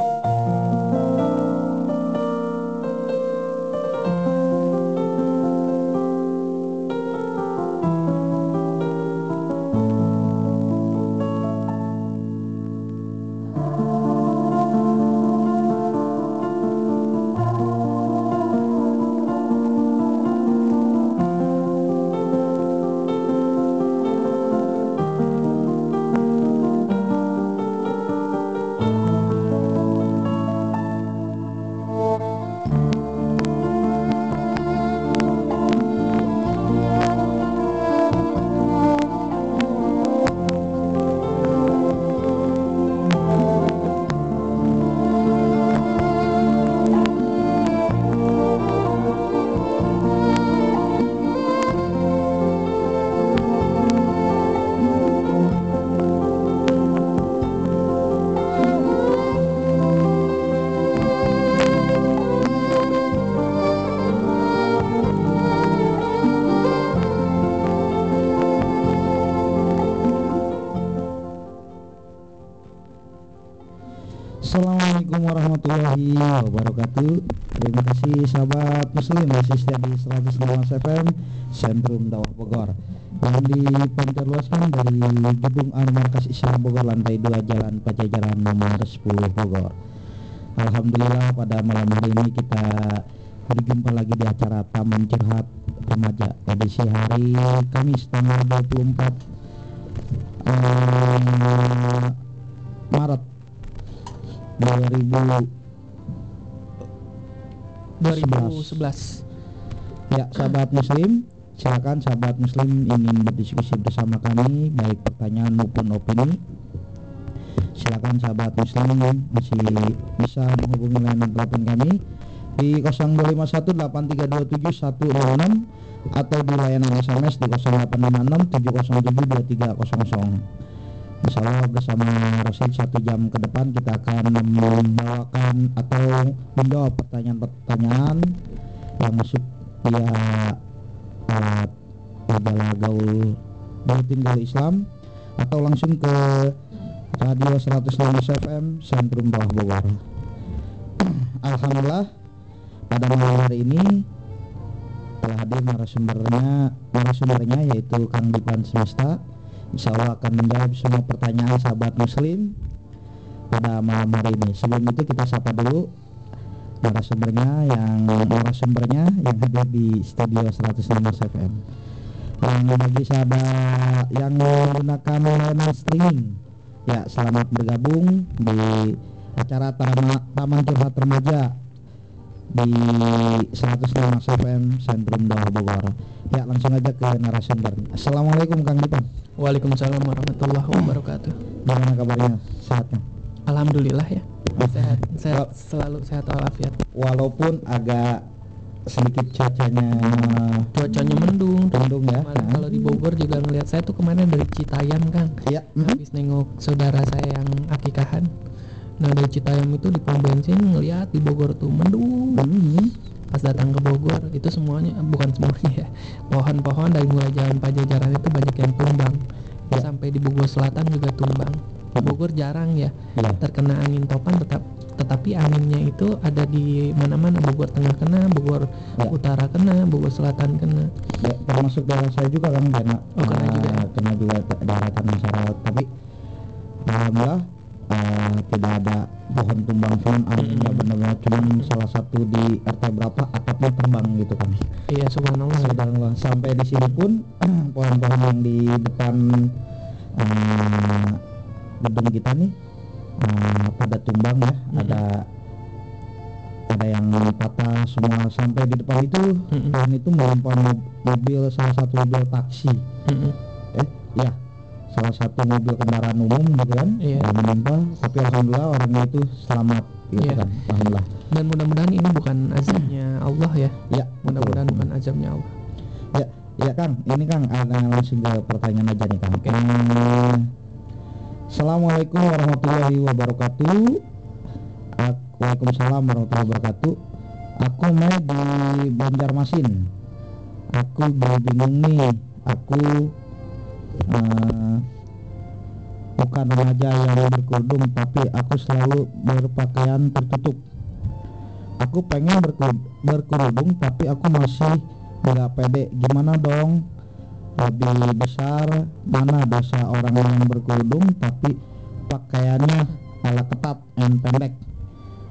Assalamualaikum warahmatullahi wabarakatuh. Terima kasih sahabat muslim Masih setia di 105 FM Sentrum Dawah Bogor. Yang dipancarluaskan dari Gedung Al Markas Islam Bogor Lantai 2 Jalan Pajajaran nomor 10 Bogor. Alhamdulillah pada malam hari ini kita berjumpa lagi di acara Taman Curhat Remaja. Edisi hari Kamis tanggal 24 eh, Maret 2000 2011. 2011. Ya, sahabat muslim, silakan sahabat muslim ingin berdiskusi bersama kami baik pertanyaan maupun opini. Silakan sahabat muslim masih bisa menghubungi layanan telepon kami di 0251 atau di layanan SMS di 0856 2300. Insyaallah bersama Rosin satu jam ke depan kita akan membawakan atau menjawab pertanyaan-pertanyaan yang masuk via uh, gaul Bulletin Gaul Islam atau langsung ke Radio 105 FM Sentrum Bawah Bogor. Alhamdulillah pada malam hari ini telah hadir narasumbernya narasumbernya yaitu Kang Dipan Semesta Insya Allah akan menjawab semua pertanyaan sahabat muslim pada malam hari ini. Sebelum itu kita sapa dulu narasumbernya yang narasumbernya yang hadir di studio 105 FM yang bagi sahabat yang menggunakan layanan streaming. Ya selamat bergabung di acara Taman, Curhat Remaja di 105 FM Sentrum Bogor ya langsung aja ke narasumber. Assalamualaikum Kang Dipan Waalaikumsalam warahmatullahi wabarakatuh. Gimana kabarnya? Sehatnya? Alhamdulillah ya. Sehat, sehat selalu sehat walafiat. Walaupun agak sedikit cuacanya Cuacanya mendung. Mendung ya. Kemarin Kalau di Bogor juga ngelihat saya tuh kemarin dari Citayam Kang. Iya. Habis nengok saudara saya yang akikahan. Nah dari Citayam itu di pom bensin ngelihat di Bogor tuh mendung. Mhm. Pas datang ke Bogor itu semuanya bukan semuanya ya Pohon-pohon dari mulai jalan Pajajaran itu banyak yang tumbang Ya. Sampai di Bogor Selatan juga tumbang Bogor jarang ya Iya terkena angin topan tetap tetapi anginnya itu ada di mana-mana Bogor Tengah kena, Bogor Ya. Utara kena, Bogor Selatan kena. Ya, termasuk daerah saya juga kan kena Oh, kena eh, juga. kena juga da- daerah tanah Sarawak tapi alhamdulillah eh, tidak ada pohon tumbang cuman anginnya Mm-mm. benar-benar cuman salah satu di RT berapa atapnya terbang gitu kan Iya subhanallah. Subhanallah. sampai di sini pun pohon-pohon yang di depan gedung kita nih eh, pada tumbang ya Mm-mm. ada ada yang patah semua sampai di depan itu Mm-mm. pohon itu menimpa mob- mobil salah satu mobil taksi Mm-mm. eh ya salah satu mobil kendaraan umum gitu kan Iya. yang menimpa tapi alhamdulillah orangnya itu selamat gitu Iya. kan alhamdulillah Dan mudah-mudahan ini bukan azabnya Allah ya. ya Mudah-mudahan bukan azabnya Allah. Ya, ya Kang, ini Kang ada langsung ke pertanyaan aja nih Kang. Oke. Hmm, Assalamualaikum warahmatullahi wabarakatuh. Ak- Waalaikumsalam warahmatullahi wabarakatuh. Aku mau di Banjarmasin. Aku bingung nih. Aku eh, bukan remaja yang berkerudung tapi aku selalu berpakaian tertutup. Aku pengen berkerudung tapi aku masih nggak pede. Gimana dong? Lebih besar mana dosa orang yang berkerudung tapi pakaiannya ala ketat dan pendek.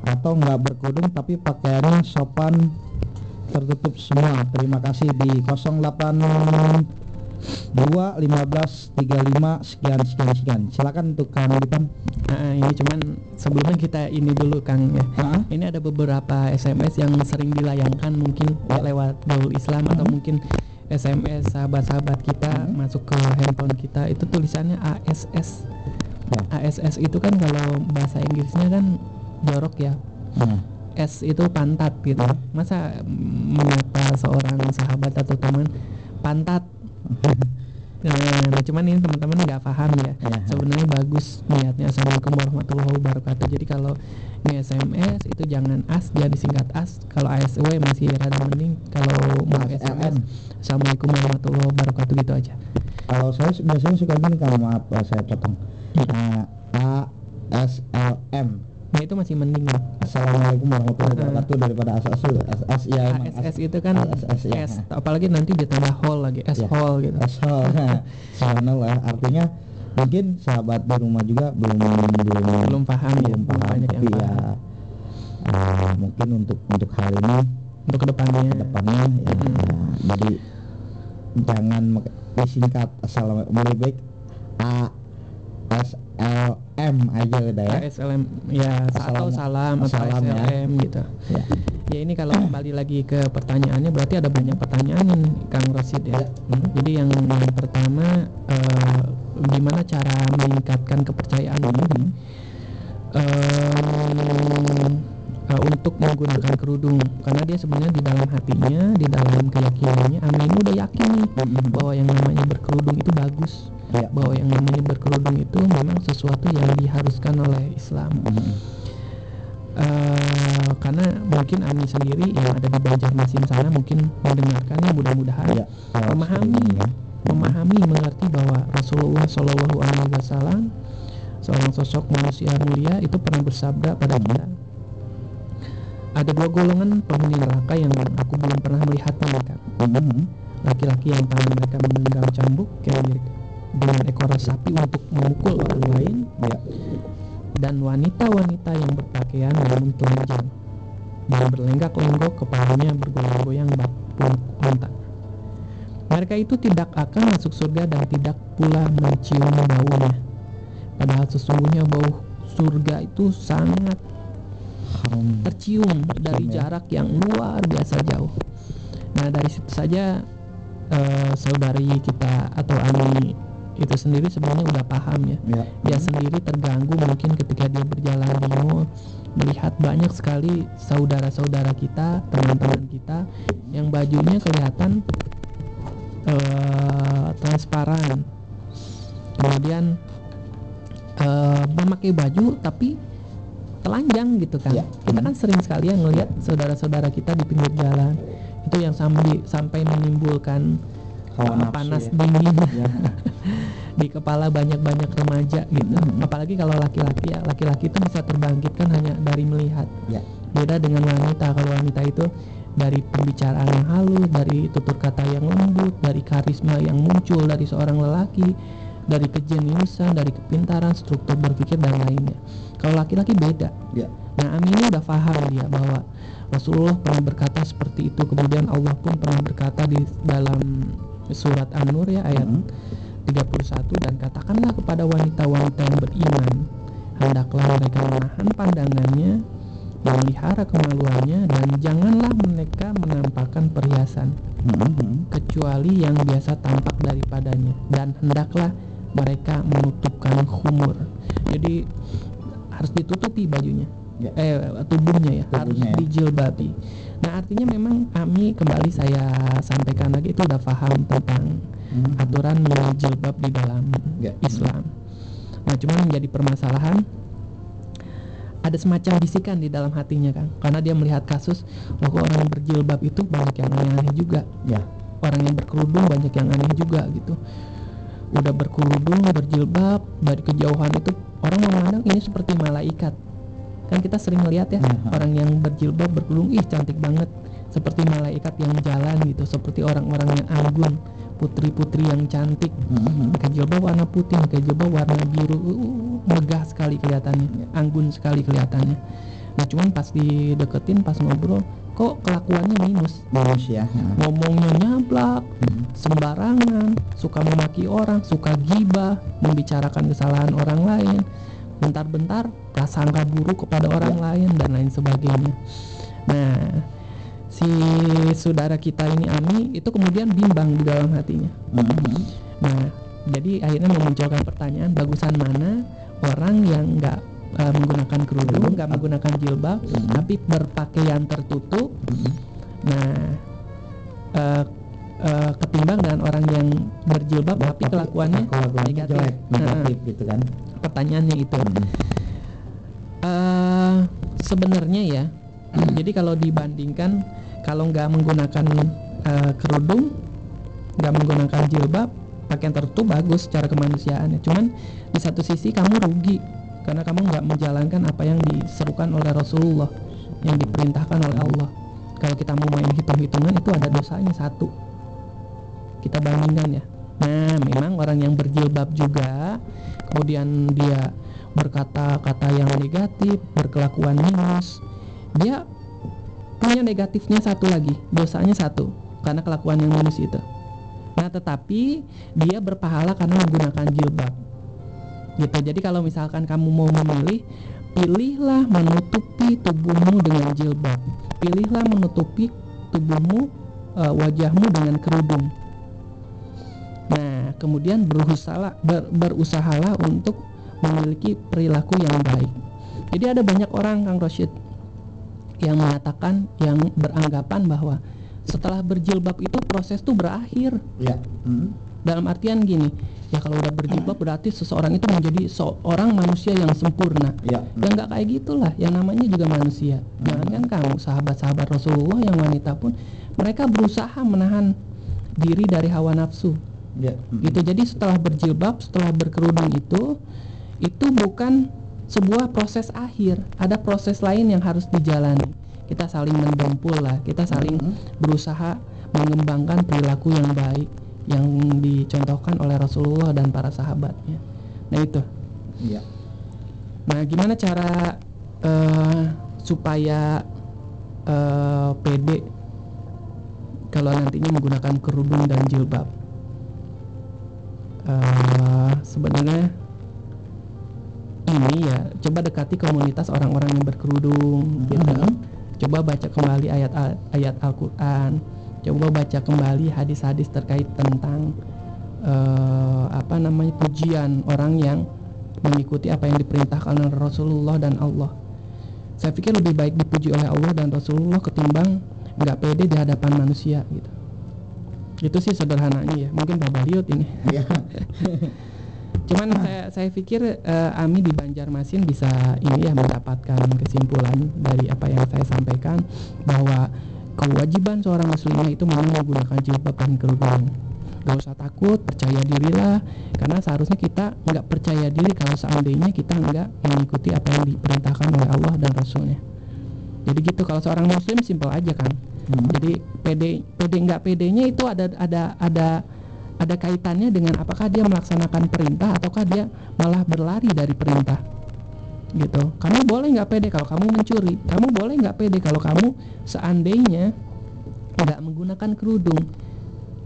Atau nggak berkerudung tapi pakaiannya sopan tertutup semua. Terima kasih di 08 2 15 35 sekian sekian sekian silakan untuk Kang Dipan Nah, ini cuman sebelumnya kita ini dulu Kang ya. Hah? Ini ada beberapa SMS yang sering dilayangkan mungkin Ya. lewat Gaul Islam atau Mhm. mungkin SMS sahabat-sahabat kita Mhm. masuk ke handphone kita itu tulisannya ASS. Ya. ASS itu kan kalau bahasa Inggrisnya kan jorok ya. Nah, S itu pantat gitu. Ya. Masa menyapa seorang sahabat atau teman pantat Nah, nah, cuman ini teman-teman nggak paham ya. Ya. Sebenarnya bagus niatnya. Assalamualaikum warahmatullahi wabarakatuh. Jadi kalau ini SMS itu jangan as, jangan disingkat as. Kalau ASW masih rada mending. Kalau mau SMS, Assalamualaikum warahmatullahi wabarakatuh gitu aja. kalau saya biasanya suka gini kalau maaf eh, saya potong Hmm. nah, A S L M Nah itu masih mending ya. Assalamualaikum warahmatullahi wabarakatuh daripada ASS ASS ya emang ASS itu kan ASS ya S, apalagi nanti ditambah hall lagi, S Ya. hall gitu. Asal subhanallah artinya mungkin sahabat di rumah juga belum belum Belum paham ya, belum belum paham banyak yang tapi ya paham. eh, mungkin untuk untuk hal ini Untuk ke depannya. depannya ya, Hmm. ya, jadi jangan disingkat assalamualaikum lebih baik A S L M aja udah ya ASLM ya atau Assalam- salam atau assalam ya. Gitu. ya Ya ini kalau kembali lagi ke pertanyaannya berarti ada banyak pertanyaan nih Kang Rosid ya. Ya. Hmm. Jadi yang yang pertama eh, gimana cara meningkatkan kepercayaan ini Hmm. Em, eh, untuk menggunakan kerudung karena dia sebenarnya di dalam hatinya, di dalam keyakinannya Ami ini udah yakin nih Hmm. bahwa yang namanya berkerudung itu bagus, ya bahwa yang namanya berkerudung itu memang sesuatu yang diharuskan oleh Islam. Hmm. Eh, karena mungkin Ami sendiri yang ada di Banjarmasin sana mungkin mendengarkannya mudah-mudahan ya kalau memahami ya. memahami mengerti bahwa Rasulullah Shallallahu Alaihi Wasallam seorang sosok manusia mulia itu pernah bersabda pada kita ada dua golongan penghuni neraka yang aku belum pernah melihatnya Kak. Hmm. laki-laki yang tangan mereka menggenggam cambuk yang mirip dengan ekor sapi untuk memukul orang lain ya dan wanita-wanita yang berpakaian namun telanjang yang berlenggak-lenggok kepalanya bergoyang-goyang bak unta. Mereka itu tidak akan masuk surga dan tidak pula mencium baunya. Padahal sesungguhnya bau surga itu sangat tercium dari ya. jarak yang luar biasa jauh. Nah dari situ saja eh, saudari kita atau Ani itu sendiri sebenarnya udah paham ya ya dia sendiri terganggu mungkin ketika dia berjalan di mall melihat banyak sekali saudara-saudara kita, teman-teman kita yang bajunya kelihatan eh, transparan. Kemudian eh, memakai baju tapi telanjang gitu kan. Ya. Kita kan sering sekali ya ngelihat saudara-saudara kita di pinggir jalan itu yang sampai sampai menimbulkan Hawa panas ya. dingin ya di kepala banyak-banyak remaja gitu. Mhm. Apalagi kalau laki-laki ya, laki-laki itu bisa terbangkitkan hanya dari melihat. ya Beda dengan wanita. Kalau wanita itu dari pembicaraan yang halus, dari tutur kata yang lembut, dari karisma yang muncul dari seorang lelaki, dari kejeniusan, dari kepintaran, struktur berpikir dan lainnya. Kalau laki-laki beda. ya Nah, Ami ini udah paham dia bahwa Rasulullah pernah berkata seperti itu, kemudian Allah pun pernah berkata di dalam surat An-Nur ya ayat Hmm. 31 dan katakanlah kepada wanita-wanita yang beriman hendaklah mereka menahan pandangannya memelihara kemaluannya dan janganlah mereka menampakkan perhiasan Hmm. kecuali yang biasa tampak daripadanya dan hendaklah mereka menutupkan khumur jadi harus ditutupi bajunya Ya. eh tubuhnya ya harus Tubuhnya ya. dijilbabi nah artinya memang kami kembali saya sampaikan lagi itu udah paham tentang Hmm. aturan menjilbab di dalam Ya. Islam. Nah, cuman menjadi permasalahan ada semacam bisikan di dalam hatinya kan, karena dia melihat kasus, wah kok orang yang berjilbab itu banyak yang aneh-aneh juga, ya orang yang berkerudung banyak yang aneh juga gitu. udah berkerudung berjilbab dari kejauhan itu orang memandang ini seperti malaikat kan kita sering melihat ya Mhm. orang yang berjilbab berkerudung ih cantik banget seperti malaikat yang jalan gitu seperti orang-orang yang anggun putri-putri yang cantik Mhm. pakai jilbab warna putih pakai jilbab warna biru uh, megah sekali kelihatannya anggun sekali kelihatannya nah cuman pas dideketin pas ngobrol kok kelakuannya minus Bonus ya. Ngomongnya nyablak Mhm. sembarangan suka memaki orang suka gibah membicarakan kesalahan orang lain bentar-bentar prasangka buruk kepada orang Ya. lain dan lain sebagainya nah si saudara kita ini Ami itu kemudian bimbang di dalam hatinya Mhm. Nah, jadi akhirnya memunculkan pertanyaan bagusan mana orang yang nggak eh, menggunakan kerudung, nggak menggunakan jilbab, Mhm. tapi berpakaian tertutup. Mhm. Nah, eh, eh, ketimbang dengan orang yang berjilbab tapi kelakuannya kelakuannya negatif. jelek, Nah, negatif gitu kan. pertanyaannya itu. Mhm. eh sebenarnya ya, jadi kalau dibandingkan kalau nggak menggunakan eh, kerudung, nggak menggunakan jilbab, pakaian tertutup bagus secara kemanusiaan. Cuman di satu sisi kamu rugi karena kamu nggak menjalankan apa yang diserukan oleh Rasulullah, yang diperintahkan oleh Allah. Kalau kita mau main hitung-hitungan itu ada dosanya satu. Kita bandingkan ya. Nah, memang orang yang berjilbab juga, kemudian dia berkata-kata yang negatif, berkelakuan minus, dia punya negatifnya satu lagi, dosanya satu karena kelakuan yang minus itu. Nah, tetapi dia berpahala karena menggunakan jilbab. Gitu. Jadi kalau misalkan kamu mau memilih, pilihlah menutupi tubuhmu dengan jilbab. Pilihlah menutupi tubuhmu eh, wajahmu dengan kerudung. Nah, kemudian berusaha ber- berusahalah untuk memiliki perilaku yang baik. Jadi ada banyak orang Kang Roshid yang mengatakan yang beranggapan bahwa setelah berjilbab itu proses tuh berakhir. Ya. Mhm. Dalam artian gini, ya kalau udah berjilbab berarti seseorang itu menjadi seorang manusia yang sempurna. Ya. Ya nggak kayak gitulah, yang namanya juga manusia. Jangan kan kamu sahabat-sahabat Rasulullah yang wanita pun mereka berusaha menahan diri dari hawa nafsu Ya. Gitu jadi setelah berjilbab setelah berkerudung itu itu bukan sebuah proses akhir ada proses lain yang harus dijalani kita saling mendempul lah kita saling Mhm. berusaha mengembangkan perilaku yang baik yang dicontohkan oleh Rasulullah dan para sahabatnya. Nah itu. Iya. nah gimana cara eh, supaya eh, pede kalau nantinya menggunakan kerudung dan jilbab? Eh, sebenarnya ini ya coba dekati komunitas orang-orang yang berkerudung gitu. Mhm. coba baca kembali ayat ayat Al-Qur'an coba baca kembali hadis-hadis terkait tentang eh, apa namanya pujian orang yang mengikuti apa yang diperintahkan oleh Rasulullah dan Allah. Saya pikir lebih baik dipuji oleh Allah dan Rasulullah ketimbang nggak pede di hadapan manusia gitu. Itu sih sederhananya ya. Mungkin Bapak Liut ini. Ya. Cuman saya saya pikir eh, Ami di Banjarmasin bisa ini ya mendapatkan kesimpulan dari apa yang saya sampaikan bahwa kewajiban seorang muslimah itu memang menggunakan jilbab dan kerudung. Gak usah takut, percaya dirilah karena seharusnya kita nggak percaya diri kalau seandainya kita nggak mengikuti apa yang diperintahkan oleh Allah dan Rasulnya. Jadi gitu kalau seorang muslim simpel aja kan. Mhm. Jadi pede pede nggak pedenya itu ada ada ada ada kaitannya dengan apakah dia melaksanakan perintah ataukah dia malah berlari dari perintah gitu. Kamu boleh nggak pede kalau kamu mencuri? Kamu boleh nggak pede kalau kamu seandainya nggak menggunakan kerudung?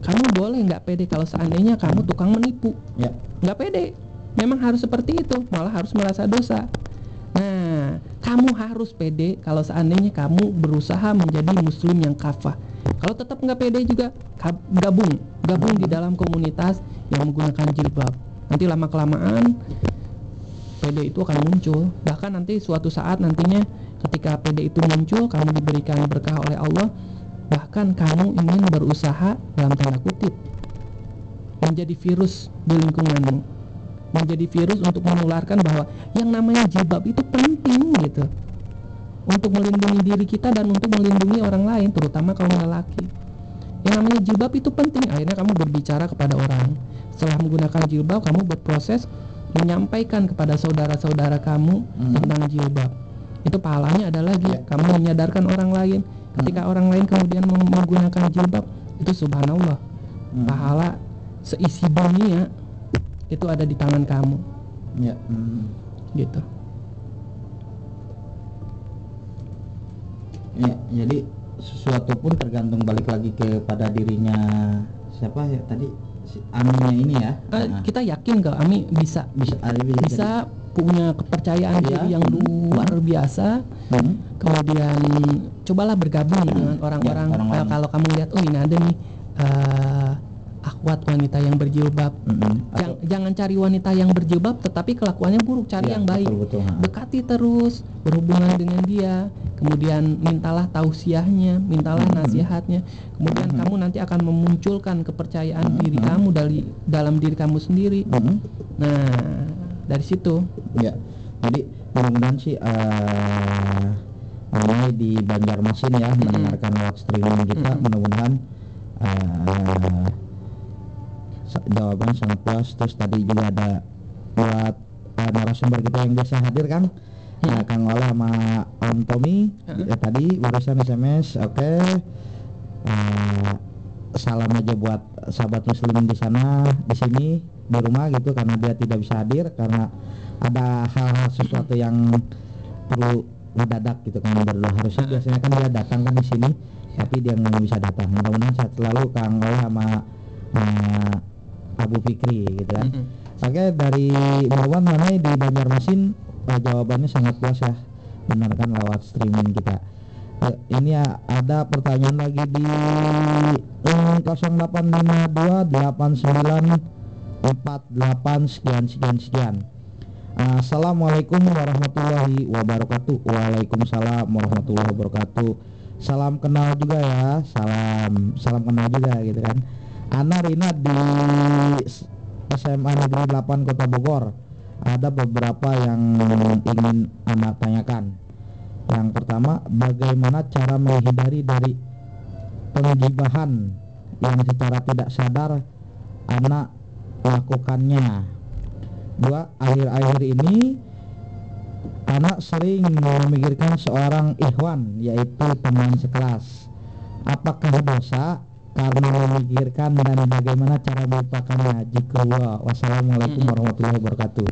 Kamu boleh nggak pede kalau seandainya kamu tukang menipu? Ya. nggak pede. Memang harus seperti itu. Malah harus merasa dosa. Nah kamu harus pede kalau seandainya kamu berusaha menjadi muslim yang kafah. Kalau tetap nggak pede juga gabung. Gabung di dalam komunitas yang menggunakan jilbab. Nanti lama kelamaan pede itu akan muncul. Bahkan nanti suatu saat nantinya ketika pede itu muncul kamu diberikan berkah oleh Allah bahkan kamu ingin berusaha dalam tanda kutip menjadi virus di lingkunganmu. Menjadi virus untuk menularkan bahwa yang namanya jilbab itu penting gitu. Untuk melindungi diri kita dan untuk melindungi orang lain terutama kaum lelaki. Yang namanya jilbab itu penting. Akhirnya kamu berbicara kepada orang. Setelah menggunakan jilbab kamu berproses menyampaikan kepada saudara-saudara kamu Hmm. tentang jilbab itu pahalanya ada lagi Ya. kamu menyadarkan orang lain ketika orang lain kemudian meng- menggunakan jilbab itu subhanallah Hmm. pahala seisi dunia itu ada di tangan kamu Ya. hmm. gitu Ya, jadi sesuatu pun tergantung balik lagi kepada dirinya siapa ya tadi si aminnya ini ya. Nah, kita yakin gak Ami bisa bisa bisa, bisa punya kepercayaan Iya. diri yang luar biasa jadi- Hmm. kemudian cobalah bergabung dengan orang-orang Ya, orang-orang. kalau, kalau kamu lihat oh ini ada nih eh, akhwat wanita yang berjilbab Mm-mm. Jang- Atau- jangan cari wanita yang berjilbab tetapi kelakuannya buruk cari Ya, yang baik betul, betul, ha. dekati terus berhubungan dengan dia kemudian mintalah tausiahnya mintalah Mhm. nasihatnya kemudian Mhm. kamu nanti akan memunculkan kepercayaan Mhm. diri kamu dari dalam diri kamu sendiri Mm-mm. nah dari situ Ya, jadi mudah-mudahan sih eh mulai di Banjarmasin ya mendengarkan lewat streaming kita, Mm-mm. mudah-mudahan sa- jawabannya sangat puas. Terus tadi juga ada buat eh, narasumber kita yang biasa hadir Kang, Hmm. Eh, Kang Ola sama Om Tommy Heeh. ya, tadi barusan SMS, oke. Eh, salam aja buat sahabat muslim di sana, di sini, di rumah gitu karena dia tidak bisa hadir karena ada hal-hal sesuatu yang perlu mendadak gitu kan berdua harusnya biasanya kan dia datang kan di sini tapi dia nggak bisa datang mudah-mudahan sehat selalu Kang Ola sama eh, Abu Fikri gitu kan. Mm-mm. Oke dari Marwan mana di Banjarmasin eh, jawabannya sangat puas ya benar kan lewat streaming kita. Eh, ini ya ada pertanyaan lagi di eh, 0852 89 48 sekian sekian sekian. Assalamualaikum warahmatullahi wabarakatuh. Waalaikumsalam warahmatullahi wabarakatuh. Salam kenal juga ya Salam Salam kenal juga gitu kan Ana Rina di SMA Negeri 8 Kota Bogor Ada beberapa yang ingin Ana tanyakan. Yang pertama Bagaimana cara menghindari dari Penggibahan Yang secara tidak sadar Anak lakukannya? Dua, akhir-akhir ini anak sering memikirkan seorang ikhwan yaitu teman sekelas. Apakah dosa karena memikirkan dan bagaimana cara melupakannya? Jika wa, wassalamualaikum warahmatullahi wabarakatuh.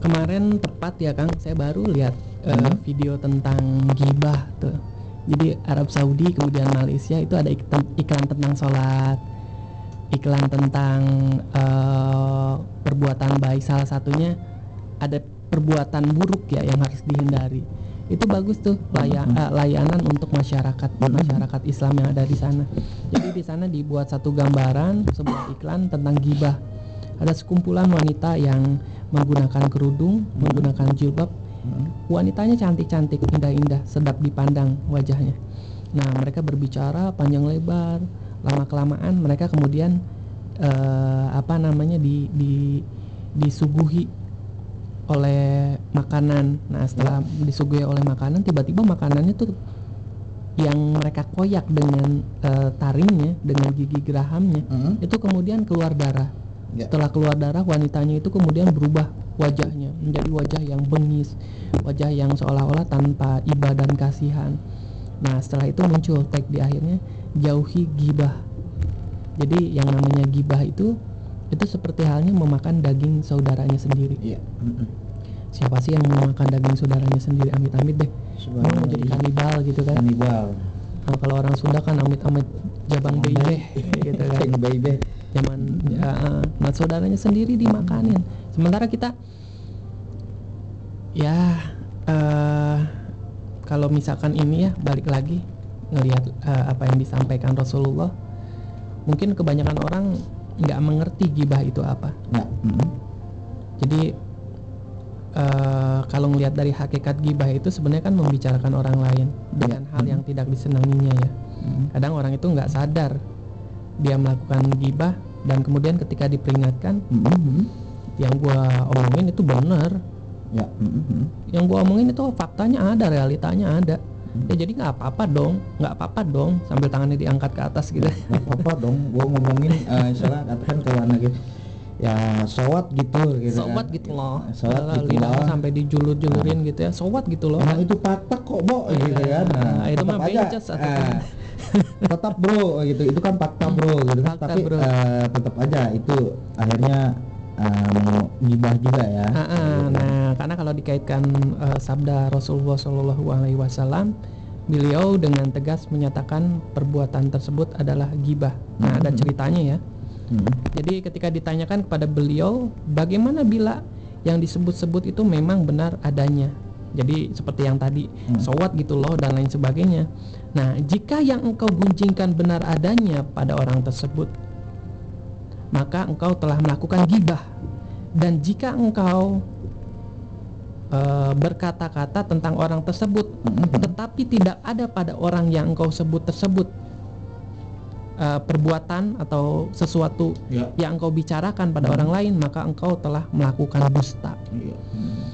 kemarin tepat ya Kang saya baru lihat Hmm. video tentang gibah tuh jadi Arab Saudi kemudian Malaysia itu ada iklan, iklan tentang sholat iklan tentang eh, perbuatan baik salah satunya ada perbuatan buruk ya yang harus dihindari itu bagus tuh laya- eh, layanan untuk masyarakat masyarakat Islam yang ada di sana. Jadi di sana dibuat satu gambaran sebuah iklan tentang gibah. Ada sekumpulan wanita yang menggunakan kerudung menggunakan jilbab. Wanitanya cantik-cantik, indah-indah, sedap dipandang wajahnya. Nah, mereka berbicara panjang lebar, lama kelamaan mereka kemudian eh, apa namanya di, di disuguhi oleh makanan. Nah, setelah disuguhi oleh makanan, tiba-tiba makanannya tuh yang mereka koyak dengan eh, taringnya, dengan gigi gerahamnya, Hmm. itu kemudian keluar darah. Ya. Setelah keluar darah, wanitanya itu kemudian berubah wajahnya menjadi wajah yang bengis, wajah yang seolah-olah tanpa iba dan kasihan. Nah, setelah itu muncul tag di akhirnya jauhi gibah. Jadi yang namanya gibah itu itu seperti halnya memakan daging saudaranya sendiri. Iya. Hmm. Siapa sih yang mau makan daging saudaranya sendiri? Amit-amit deh. Mau jadi kanibal gitu kan. kanibal. Nah, kalau orang Sunda kan amit-amit jabang beyeh gitu kan. Baby. zaman ya, nah saudaranya sendiri dimakanin sementara kita ya eh kalau misalkan ini ya balik lagi ngelihat eh, apa yang disampaikan Rasulullah mungkin kebanyakan orang nggak mengerti gibah itu apa Ya. Hmm. jadi eh, kalau ngelihat dari hakikat gibah itu sebenarnya kan membicarakan orang lain dengan hal yang tidak disenanginya ya Hmm. kadang orang itu nggak sadar dia melakukan gibah dan kemudian ketika diperingatkan Hmm. Hmm. yang gua omongin itu benar Ya. Hmm. Hmm. yang gua omongin itu faktanya ada realitanya ada ya jadi nggak apa-apa dong nggak apa-apa dong sambil tangannya diangkat ke atas gitu nggak apa-apa dong gua ngomongin eh misalnya katakan kalau anak gitu ya sowat gitu gitu sowat kan. gitu loh. Sowat Alah, gitu loh. sampai dijulur-julurin gitu ya. Sowat gitu loh. Emang itu patah kok bo? Iya, gitu kan. Nah, itu tetap mah atau eh, kan. tetap bro gitu. Itu kan fakta bro gitu. kan tapi bro. eh, tetap aja itu akhirnya eh, mau gibah juga ya. Ah, ah, nah karena kalau dikaitkan eh, sabda Rasulullah Shallallahu Alaihi Wasallam beliau dengan tegas menyatakan perbuatan tersebut adalah gibah. Nah ada Mhm. ceritanya ya Hmm. Jadi ketika ditanyakan kepada beliau, bagaimana bila yang disebut-sebut itu memang benar adanya? Jadi seperti yang tadi, Hmm. sowat gitu loh dan lain sebagainya. Nah, jika yang engkau gunjingkan benar adanya pada orang tersebut, maka engkau telah melakukan gibah. Dan jika engkau eh, berkata-kata tentang orang tersebut, Hmm. tetapi tidak ada pada orang yang engkau sebut tersebut eh, perbuatan atau sesuatu ya yang engkau bicarakan pada Hmm. orang lain maka engkau telah melakukan dusta iya Hmm.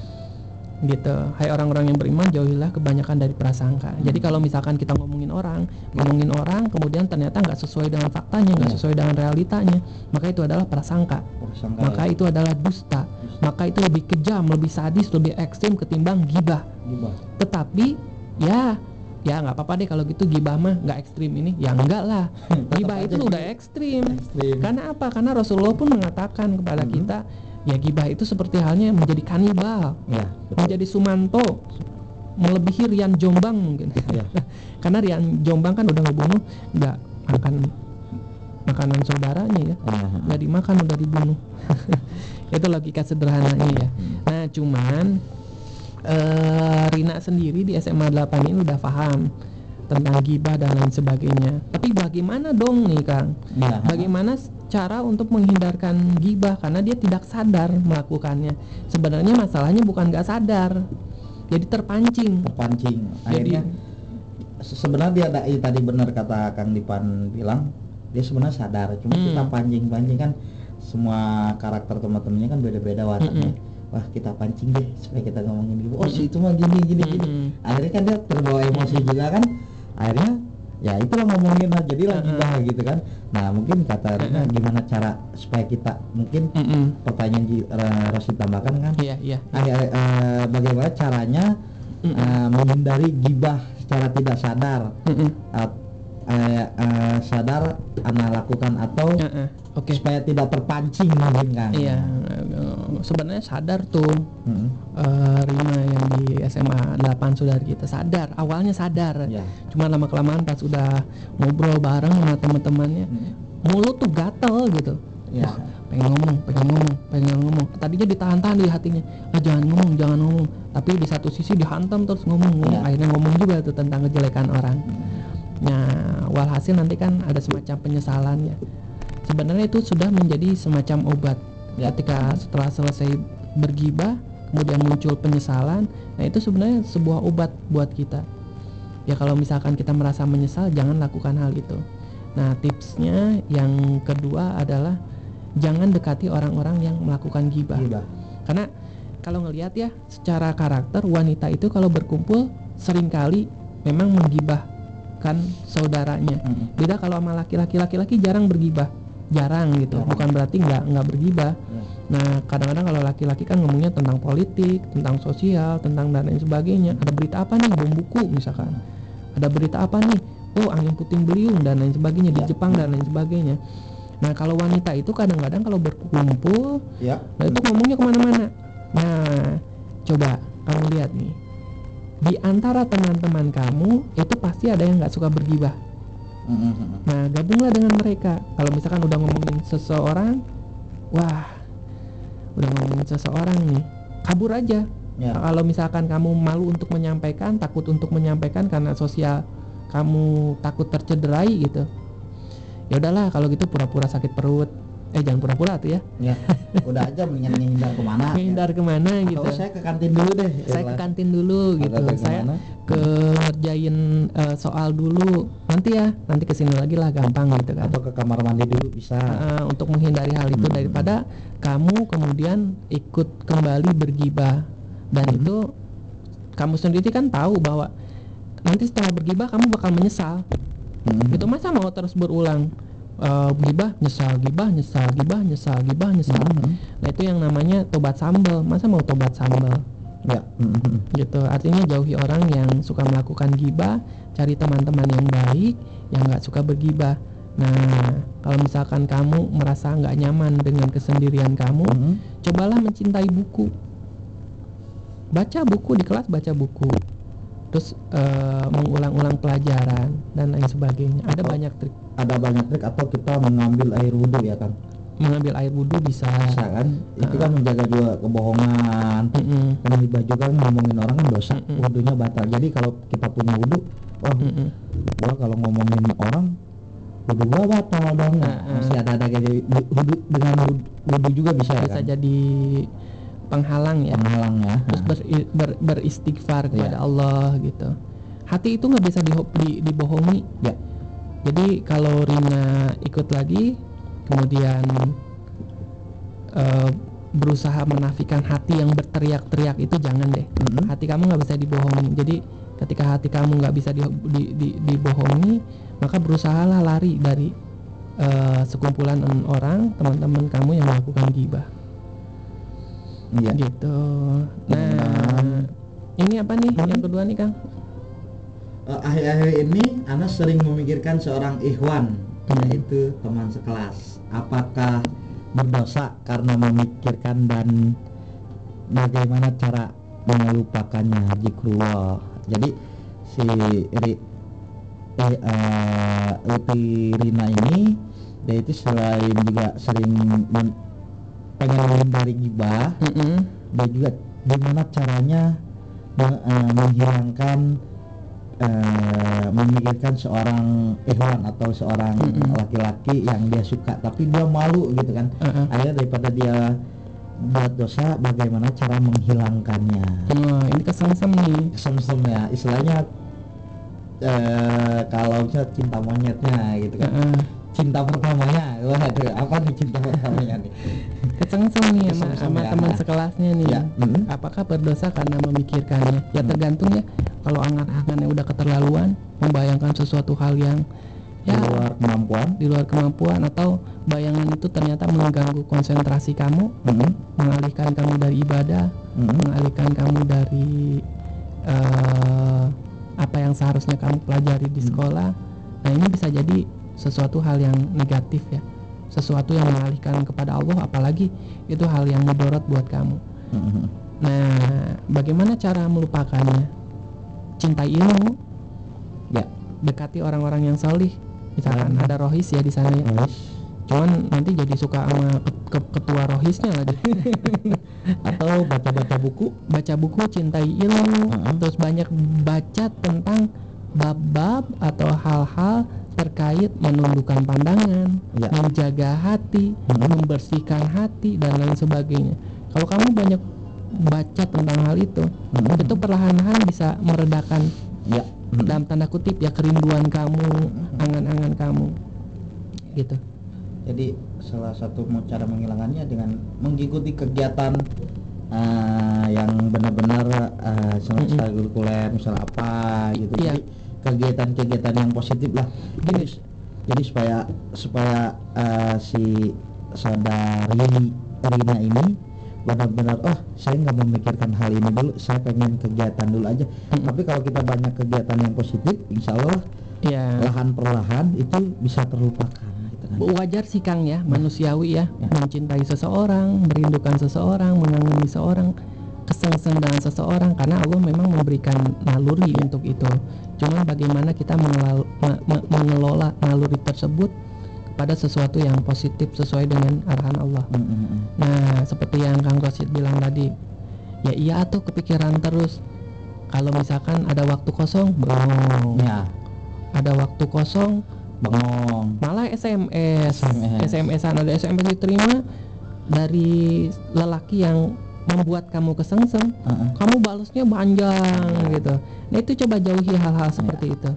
gitu hai orang-orang yang beriman jauhilah kebanyakan dari prasangka Hmm. jadi kalau misalkan kita ngomongin orang ngomongin orang kemudian ternyata nggak sesuai dengan faktanya nggak Ya. sesuai dengan realitanya maka itu adalah prasangka Prasangka maka ya. itu adalah dusta maka itu lebih kejam lebih sadis lebih ekstrim ketimbang gibah gibah tetapi ya ya nggak apa-apa deh kalau gitu gibah mah nggak ekstrim ini. Ya enggak lah. Tetap gibah itu udah ekstrim. Ekstrim. Karena apa? Karena Rasulullah pun mengatakan kepada Mhm. kita ya gibah itu seperti halnya menjadi kanibal ya betul. menjadi sumanto melebihi Rian Jombang mungkin. Ya. Karena Rian Jombang kan udah ngebunuh nggak makan makanan saudaranya ya. Ya, nggak dimakan udah dibunuh. Itu logika sederhananya ya. Hmm. nah cuman eh, Rina sendiri di SMA 8 ini udah paham tentang gibah dan lain sebagainya. Tapi bagaimana dong nih Kang? Ya bagaimana cara untuk menghindarkan gibah? Karena dia tidak sadar melakukannya. Sebenarnya masalahnya bukan nggak sadar jadi terpancing. Terpancing. Jadi akhirnya se- sebenarnya dia ada iya, tadi benar kata Kang Dipan bilang dia sebenarnya sadar. Cuma Hmm. kita pancing-pancing kan semua karakter teman-temannya kan beda-beda wataknya wah kita pancing deh supaya kita ngomongin gitu. Oh si itu mah gini gini gini. Akhirnya kan dia terbawa emosi juga kan. Akhirnya ya itulah ngomongin lah jadi lagi Mm-mm. bah gitu kan. Nah mungkin kata Rina gimana cara supaya kita mungkin Mm-mm. pertanyaan di uh, Rosi tambahkan kan? Iya iya. Ah, ya, eh, bagaimana caranya eh, menghindari gibah secara tidak sadar? Mm-mm. Eh, eh, sadar anak lakukan atau Ya, eh, oke. supaya tidak terpancing mungkin kan? Iya eh, sebenarnya sadar tuh. Mm, eh, Rina yang di SMA 8 saudara kita sadar awalnya sadar. Ya cuma lama kelamaan pas udah ngobrol bareng sama teman-temannya Mm, mulut tuh gatel gitu. Ya pengen ngomong pengen ngomong pengen ngomong. Tadinya ditahan-tahan di hatinya ah jangan ngomong jangan ngomong. Tapi di satu sisi dihantam terus ngomong, ngomong. Iya. akhirnya ngomong juga tuh tentang kejelekan orang. Mm, nah walhasil nanti kan ada semacam penyesalan ya. Sebenarnya itu sudah menjadi semacam obat. Ya. ketika setelah selesai bergibah kemudian muncul penyesalan nah itu sebenarnya sebuah obat buat kita. Ya kalau misalkan kita merasa menyesal jangan lakukan hal itu. Nah tipsnya yang kedua adalah jangan dekati orang-orang yang melakukan gibah. Karena kalau ngelihat ya secara karakter wanita itu kalau berkumpul sering kali memang menggibahkan saudaranya. Mm, beda kalau sama laki-laki. Laki-laki jarang bergibah. Jarang gitu. Jarang. bukan berarti nggak nggak bergibah. Ya. nah kadang-kadang kalau laki-laki kan ngomongnya tentang politik tentang sosial tentang dan lain sebagainya. Ada berita apa nih? Bom buku misalkan. Ada berita apa nih? Oh angin puting beliung dan lain sebagainya. Di Ya. Jepang dan lain sebagainya. Nah kalau wanita itu kadang-kadang kalau berkumpul ya. Nah itu ngomongnya ke mana-mana. Nah coba kamu lihat nih di antara teman-teman kamu itu pasti ada yang nggak suka bergibah. Nah gabunglah dengan mereka. Kalau misalkan udah ngomongin seseorang, wah udah ngomongin seseorang nih, kabur aja. ya Kalau misalkan kamu malu untuk menyampaikan, takut untuk menyampaikan karena sosial kamu takut tercederai gitu. Ya udahlah kalau gitu pura-pura sakit perut. Eh jangan pura-pura tuh ya. ya udah aja mendingan ngehindar ke mana ya. Menghindar ke mana gitu. atau saya ke kantin dulu deh saya ke kantin dulu Atau gitu ke saya ke mana? ke ngerjain eh, soal dulu nanti ya nanti ke sini lagi lah gampang gitu kan atau ke kamar mandi dulu bisa Eh, untuk menghindari hal itu Hmm. daripada kamu kemudian ikut kembali bergibah dan Hmm. itu kamu sendiri kan tahu bahwa nanti setelah bergibah kamu bakal menyesal Mm-mm. itu masa mau terus berulang Eh, gibah nyesal gibah nyesal gibah nyesal gibah nyesal Mm-mm. nah itu yang namanya tobat sambal masa mau tobat sambal Ya. Mm-mm. gitu artinya jauhi orang yang suka melakukan gibah cari teman-teman yang baik yang nggak suka bergibah nah kalau misalkan kamu merasa nggak nyaman dengan kesendirian kamu Mm-mm. cobalah mencintai buku baca buku di kelas baca buku terus eh, mengulang-ulang pelajaran dan lain sebagainya ada Atau- banyak trik Ada banyak trik atau kita mengambil air wudhu ya kan? mengambil air wudhu bisa Bisa kan? Itu kan menjaga juga kebohongan. Mm-mm. Kan hibah juga kan ngomongin orang kan dosa, Mm-mm. wudhunya batal. Jadi kalau kita punya wudhu, wah Mm-mm. gua kalau ngomongin orang wudhu gua batal dong. Nah, Heeh. masih ada ada kayak wudhu dengan wudhu, juga bisa, ya bisa kan? jadi penghalang ya Penghalang ya. terus ber- ber- beristighfar kepada Iya. Allah gitu hati itu nggak bisa diho- di- dibohongi Ya. jadi kalau Rina ikut lagi kemudian eh, berusaha menafikan hati yang berteriak-teriak itu jangan deh Mm-mm. hati kamu nggak bisa dibohongi jadi ketika hati kamu nggak bisa di- di- di- dibohongi maka berusahalah lari dari eh, sekumpulan orang teman-teman kamu yang melakukan gibah Iya. gitu nah Hmm. ini apa nih Hmm. yang kedua nih kang Eh, akhir-akhir ini Ana sering memikirkan seorang ikhwan Hmm. yaitu teman sekelas apakah berdosa karena memikirkan dan bagaimana cara melupakannya zikrullah jadi si Ri, eh, Uti Rina ini dia itu selain juga sering men- pengen menghindari gibah Mm-mm. dan juga gimana caranya eh, menghilangkan eh, memikirkan seorang ikhwan atau seorang laki-laki yang dia suka tapi dia malu gitu kan Uh-uh. akhirnya daripada dia buat dosa bagaimana cara menghilangkannya Wah, ini kesengsem nih sem ya istilahnya eh, kalau misalnya cinta monyetnya gitu kan Uh-uh. Cinta pertamanya waduh apa nih cinta pertamanya nih kesengsem nih sama, sama ya. teman sekelasnya nih ya mm, apakah berdosa karena memikirkannya ya Hmm. tergantung ya kalau angan-angannya udah keterlaluan membayangkan sesuatu hal yang di ya luar kemampuan di luar kemampuan atau bayangan itu ternyata mengganggu konsentrasi kamu Mm, mengalihkan kamu dari ibadah mm, mengalihkan kamu dari eh, apa yang seharusnya kamu pelajari di Hmm. sekolah. Nah ini bisa jadi sesuatu hal yang negatif ya, sesuatu yang mengalihkan kepada Allah, apalagi itu hal yang mudarat buat kamu. mm, Nah, bagaimana cara melupakannya? Cintai ilmu, ya dekati orang-orang yang salih. Misalkan Hmm. ada rohis ya di sana ya. Cuman nanti jadi suka sama ke- ke- ketua rohisnya lagi. atau baca-baca buku baca buku cintai ilmu Heeh. terus banyak baca tentang bab-bab atau hal-hal terkait menundukkan pandangan Ya. menjaga hati Mhm. membersihkan hati dan lain sebagainya kalau kamu banyak baca tentang hal itu Mhm. itu perlahan-lahan bisa meredakan ya mm, dalam tanda kutip ya kerinduan kamu angan-angan kamu gitu jadi salah satu cara menghilangkannya dengan mengikuti kegiatan eh, yang benar-benar uh, Mm-mm. ekstrakurikuler misalnya apa gitu Iya. jadi kegiatan-kegiatan yang positif lah jadi jadi supaya supaya eh, si saudari Rina ini benar-benar oh saya nggak memikirkan hal ini dulu saya pengen kegiatan dulu aja Mm-mm. tapi kalau kita banyak kegiatan yang positif insya Allah ya lahan perlahan itu bisa terlupakan gitu kan. wajar sih Kang ya manusiawi ya Ya. mencintai seseorang merindukan seseorang mengagumi seseorang kesengseng dengan seseorang karena Allah memang memberikan naluri untuk itu. Cuman bagaimana kita mengelola, me- me- mengelola naluri tersebut pada sesuatu yang positif sesuai dengan arahan Allah. Mm, nah seperti yang Kang Rosid bilang tadi ya iya tuh kepikiran terus. Kalau misalkan ada waktu kosong bengong. Ya. Ada waktu kosong bengong. malah SMS SMS. SMS-an ada SMS diterima dari lelaki yang membuat kamu kesengsem Heeh. kamu balasnya panjang gitu. Nah itu coba jauhi hal-hal seperti itu.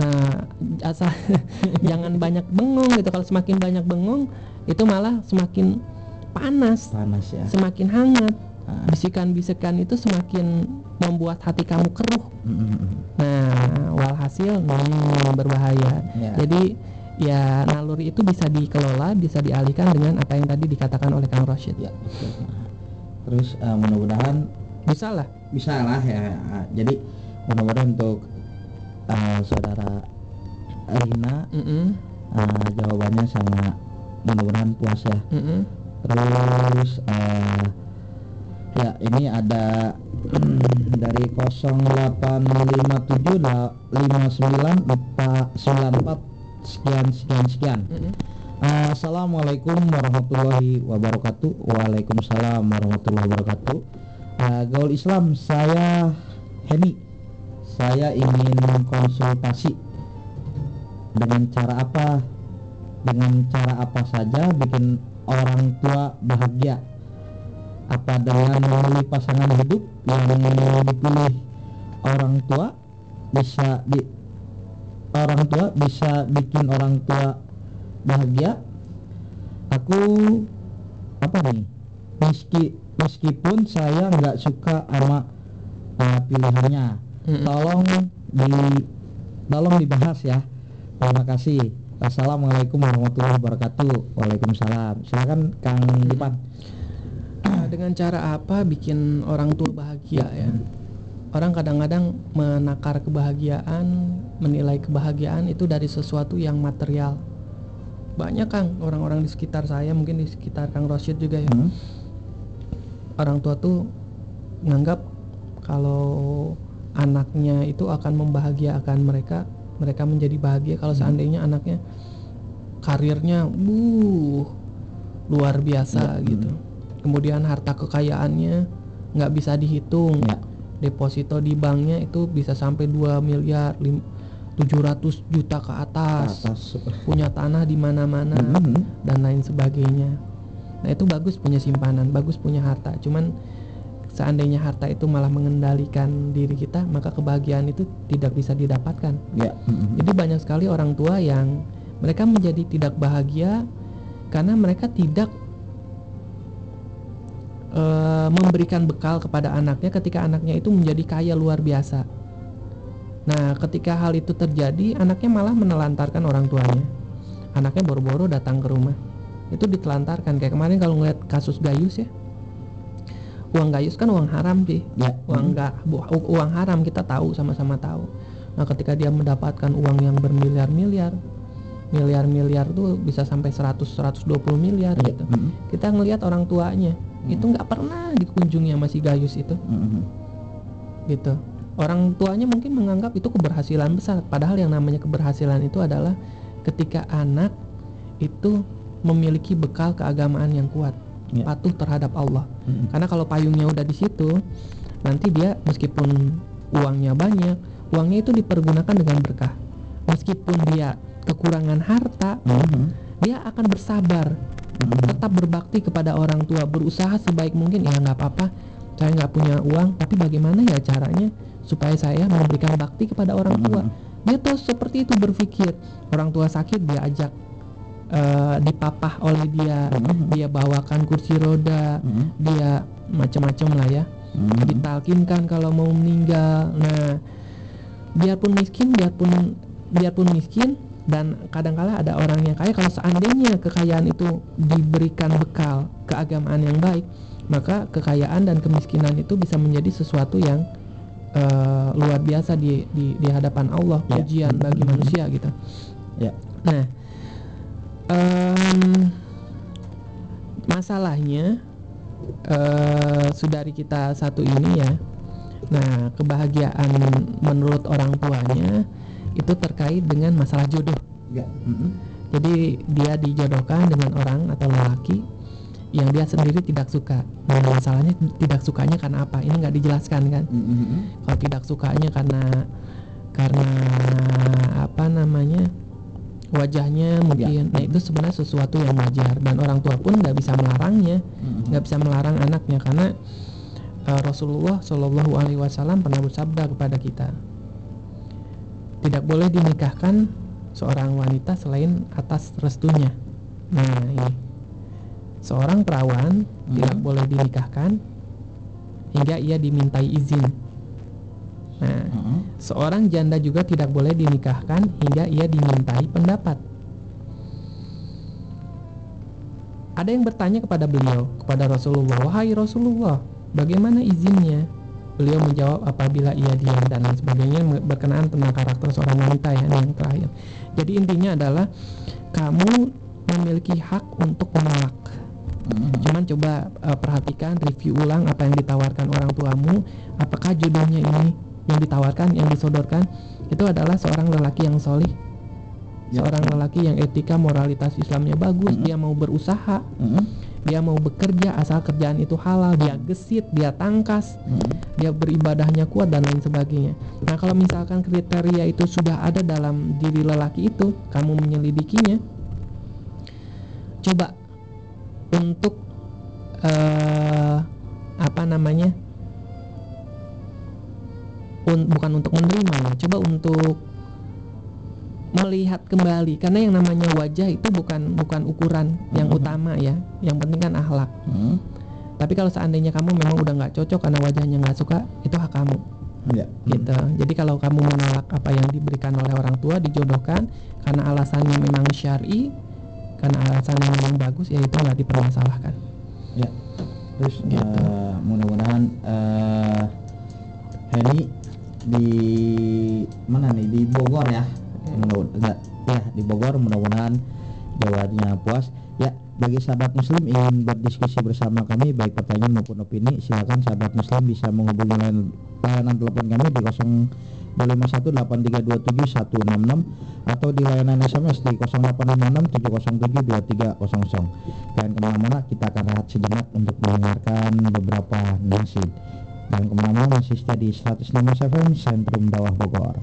Nah asal jangan banyak bengong gitu. Kalau semakin banyak bengong itu malah semakin panas panas ya. semakin hangat. Bisikan-bisikan itu semakin membuat hati kamu keruh. Mm-mm. nah walhasil hmm, berbahaya. Ya. jadi ya naluri itu bisa dikelola bisa dialihkan dengan apa yang tadi dikatakan oleh Kang Roshid Ya, betul. Terus eh, mudah-mudahan bisa lah bisa lah ya. Jadi mudah-mudahan untuk eh, saudara Rina Mm-mm, eh, jawabannya sangat mudah-mudahan puas ya. mm-mm. Terus eh, ya ini ada dari 0857 la- 59494 sekian sekian sekian. Mm-mm. Assalamualaikum warahmatullahi wabarakatuh. Waalaikumsalam warahmatullahi wabarakatuh. Uh, Gaul Islam, saya Heni. Saya ingin konsultasi dengan cara apa? Dengan cara apa saja bikin orang tua bahagia? Apa dengan memilih pasangan hidup yang dipilih orang tua bisa di orang tua bisa bikin orang tua bahagia. Aku apa nih meski meskipun saya nggak suka sama uh, pilihannya. Mm-mm. tolong di tolong dibahas ya. Terima kasih. Assalamualaikum warahmatullahi wabarakatuh. Waalaikumsalam. Silakan kang Dipan. Nah, dengan cara apa bikin orang tua bahagia ya? Orang kadang-kadang menakar kebahagiaan menilai kebahagiaan itu dari sesuatu yang material banyak kang. Orang-orang di sekitar saya mungkin di sekitar kang Roshid juga ya. Hmm? orang tua tuh menganggap kalau anaknya itu akan membahagiakan mereka mereka menjadi bahagia kalau Hmm. seandainya anaknya karirnya buh luar biasa Ya, gitu. Kemudian harta kekayaannya nggak bisa dihitung. Ya. Deposito di banknya itu bisa sampai 2 miliar lim- 700 juta ke ke atas atas punya tanah di mana-mana Mhm. dan lain sebagainya. Nah itu bagus punya simpanan, bagus punya harta. Cuman seandainya harta itu malah mengendalikan diri kita, maka kebahagiaan itu tidak bisa didapatkan. ya Mhm. Jadi banyak sekali orang tua yang mereka menjadi tidak bahagia karena mereka tidak eh, memberikan bekal kepada anaknya ketika anaknya itu menjadi kaya luar biasa. Nah, ketika hal itu terjadi, anaknya malah menelantarkan orang tuanya. Anaknya boro-boro datang ke rumah. Itu ditelantarkan. Kayak kemarin kalau ngeliat kasus Gayus ya. Uang Gayus kan uang haram sih. ya Uang enggak bu- uang haram kita tahu sama-sama tahu. Nah, ketika dia mendapatkan uang yang bermiliar-miliar, miliar-miliar tuh bisa sampai 100 120 miliar Ya. gitu. Mhm. Kita ngelihat orang tuanya Hmm. itu nggak pernah dikunjungi sama si Gayus itu Mhm. gitu. Orang tuanya mungkin menganggap itu keberhasilan besar, padahal yang namanya keberhasilan itu adalah ketika anak itu memiliki bekal keagamaan yang kuat, Ya. patuh terhadap Allah. Mhm. Karena kalau payungnya udah di situ, nanti dia meskipun uangnya banyak, uangnya itu dipergunakan dengan berkah. Meskipun dia kekurangan harta, Mhm. dia akan bersabar, Mhm. tetap berbakti kepada orang tua, berusaha sebaik mungkin. Ya nggak apa-apa, saya nggak punya uang, tapi bagaimana ya caranya supaya saya memberikan bakti kepada orang tua? Mhm. Dia tuh seperti itu berpikir. Orang tua sakit dia ajak eh, dipapah oleh dia, Mhm. dia bawakan kursi roda, Mhm. dia macam-macam lah ya ditalkinkan kalau mau meninggal nah biarpun miskin biarpun biarpun miskin dan kadangkala ada orang yang kaya kalau seandainya kekayaan itu diberikan bekal keagamaan yang baik maka kekayaan dan kemiskinan itu bisa menjadi sesuatu yang eh, luar biasa di, di di hadapan Allah Ya. ujian bagi manusia gitu Ya. nah em, masalahnya eh saudari kita satu ini ya. Nah, kebahagiaan menurut orang tuanya itu terkait dengan masalah jodoh. Ya. Mhm. Jadi dia dijodohkan dengan orang atau lelaki yang dia sendiri tidak suka. Nah, masalahnya tidak sukanya karena apa? Ini nggak dijelaskan kan? Mhm. Kalau tidak sukanya karena karena apa namanya? wajahnya mungkin. Nah, itu sebenarnya sesuatu yang wajar dan orang tua pun nggak bisa melarangnya Mhm. nggak bisa melarang anaknya karena uh, Rasulullah Shallallahu Alaihi Wasallam pernah bersabda kepada kita tidak boleh dinikahkan seorang wanita selain atas restunya. Nah ini seorang perawan tidak Hmm. boleh dinikahkan hingga ia dimintai izin. Nah, Heeh. seorang janda juga tidak boleh dinikahkan hingga ia dimintai pendapat. Ada yang bertanya kepada beliau, kepada Rasulullah, "Wahai Rasulullah, bagaimana izinnya?" Beliau menjawab apabila ia diam dan lain sebagainya berkenaan tentang karakter seorang wanita ya yang terakhir. Jadi intinya adalah kamu memiliki hak untuk menolak. Heeh. Cuman coba uh, perhatikan review ulang apa yang ditawarkan orang tuamu, apakah jodohnya ini yang ditawarkan, yang disodorkan itu adalah seorang lelaki yang solih, Ya. seorang lelaki yang etika moralitas Islamnya bagus, Mm-mm. dia mau berusaha, Heeh. dia mau bekerja asal kerjaan itu halal, dia gesit, dia tangkas, Heeh. dia beribadahnya kuat dan lain sebagainya. Nah, kalau misalkan kriteria itu sudah ada dalam diri lelaki itu, kamu menyelidikinya, coba untuk eh apa namanya? Un- bukan untuk menerima ya, coba untuk melihat kembali karena yang namanya wajah itu bukan bukan ukuran yang Mhm. utama ya. Yang penting kan akhlak. Heeh. Tapi kalau seandainya kamu memang udah nggak cocok karena wajahnya nggak suka, itu hak kamu, Ya. gitu. Jadi kalau kamu menolak apa yang diberikan oleh orang tua dijodohkan karena alasannya memang syar'i, karena alasannya memang bagus, ya itu nggak dipermasalahkan. Ya. Terus Gitu. eh, mudah-mudahan eh Heni di mana nih di Bogor ya. Mudah enggak ya di Bogor mudah-mudahan jawabannya puas. Ya, bagi sahabat muslim ingin berdiskusi bersama kami baik pertanyaan maupun opini, silakan sahabat muslim bisa menghubungi layan- layanan telepon kami di 02518327 atau di layanan SMS di 0856707300. Dan ke mana-mana kita akan rehat sejenak untuk mendengarkan beberapa nasib. Dan ke mana-mana masih setia di 105 FM Sentrum Dawah Bogor.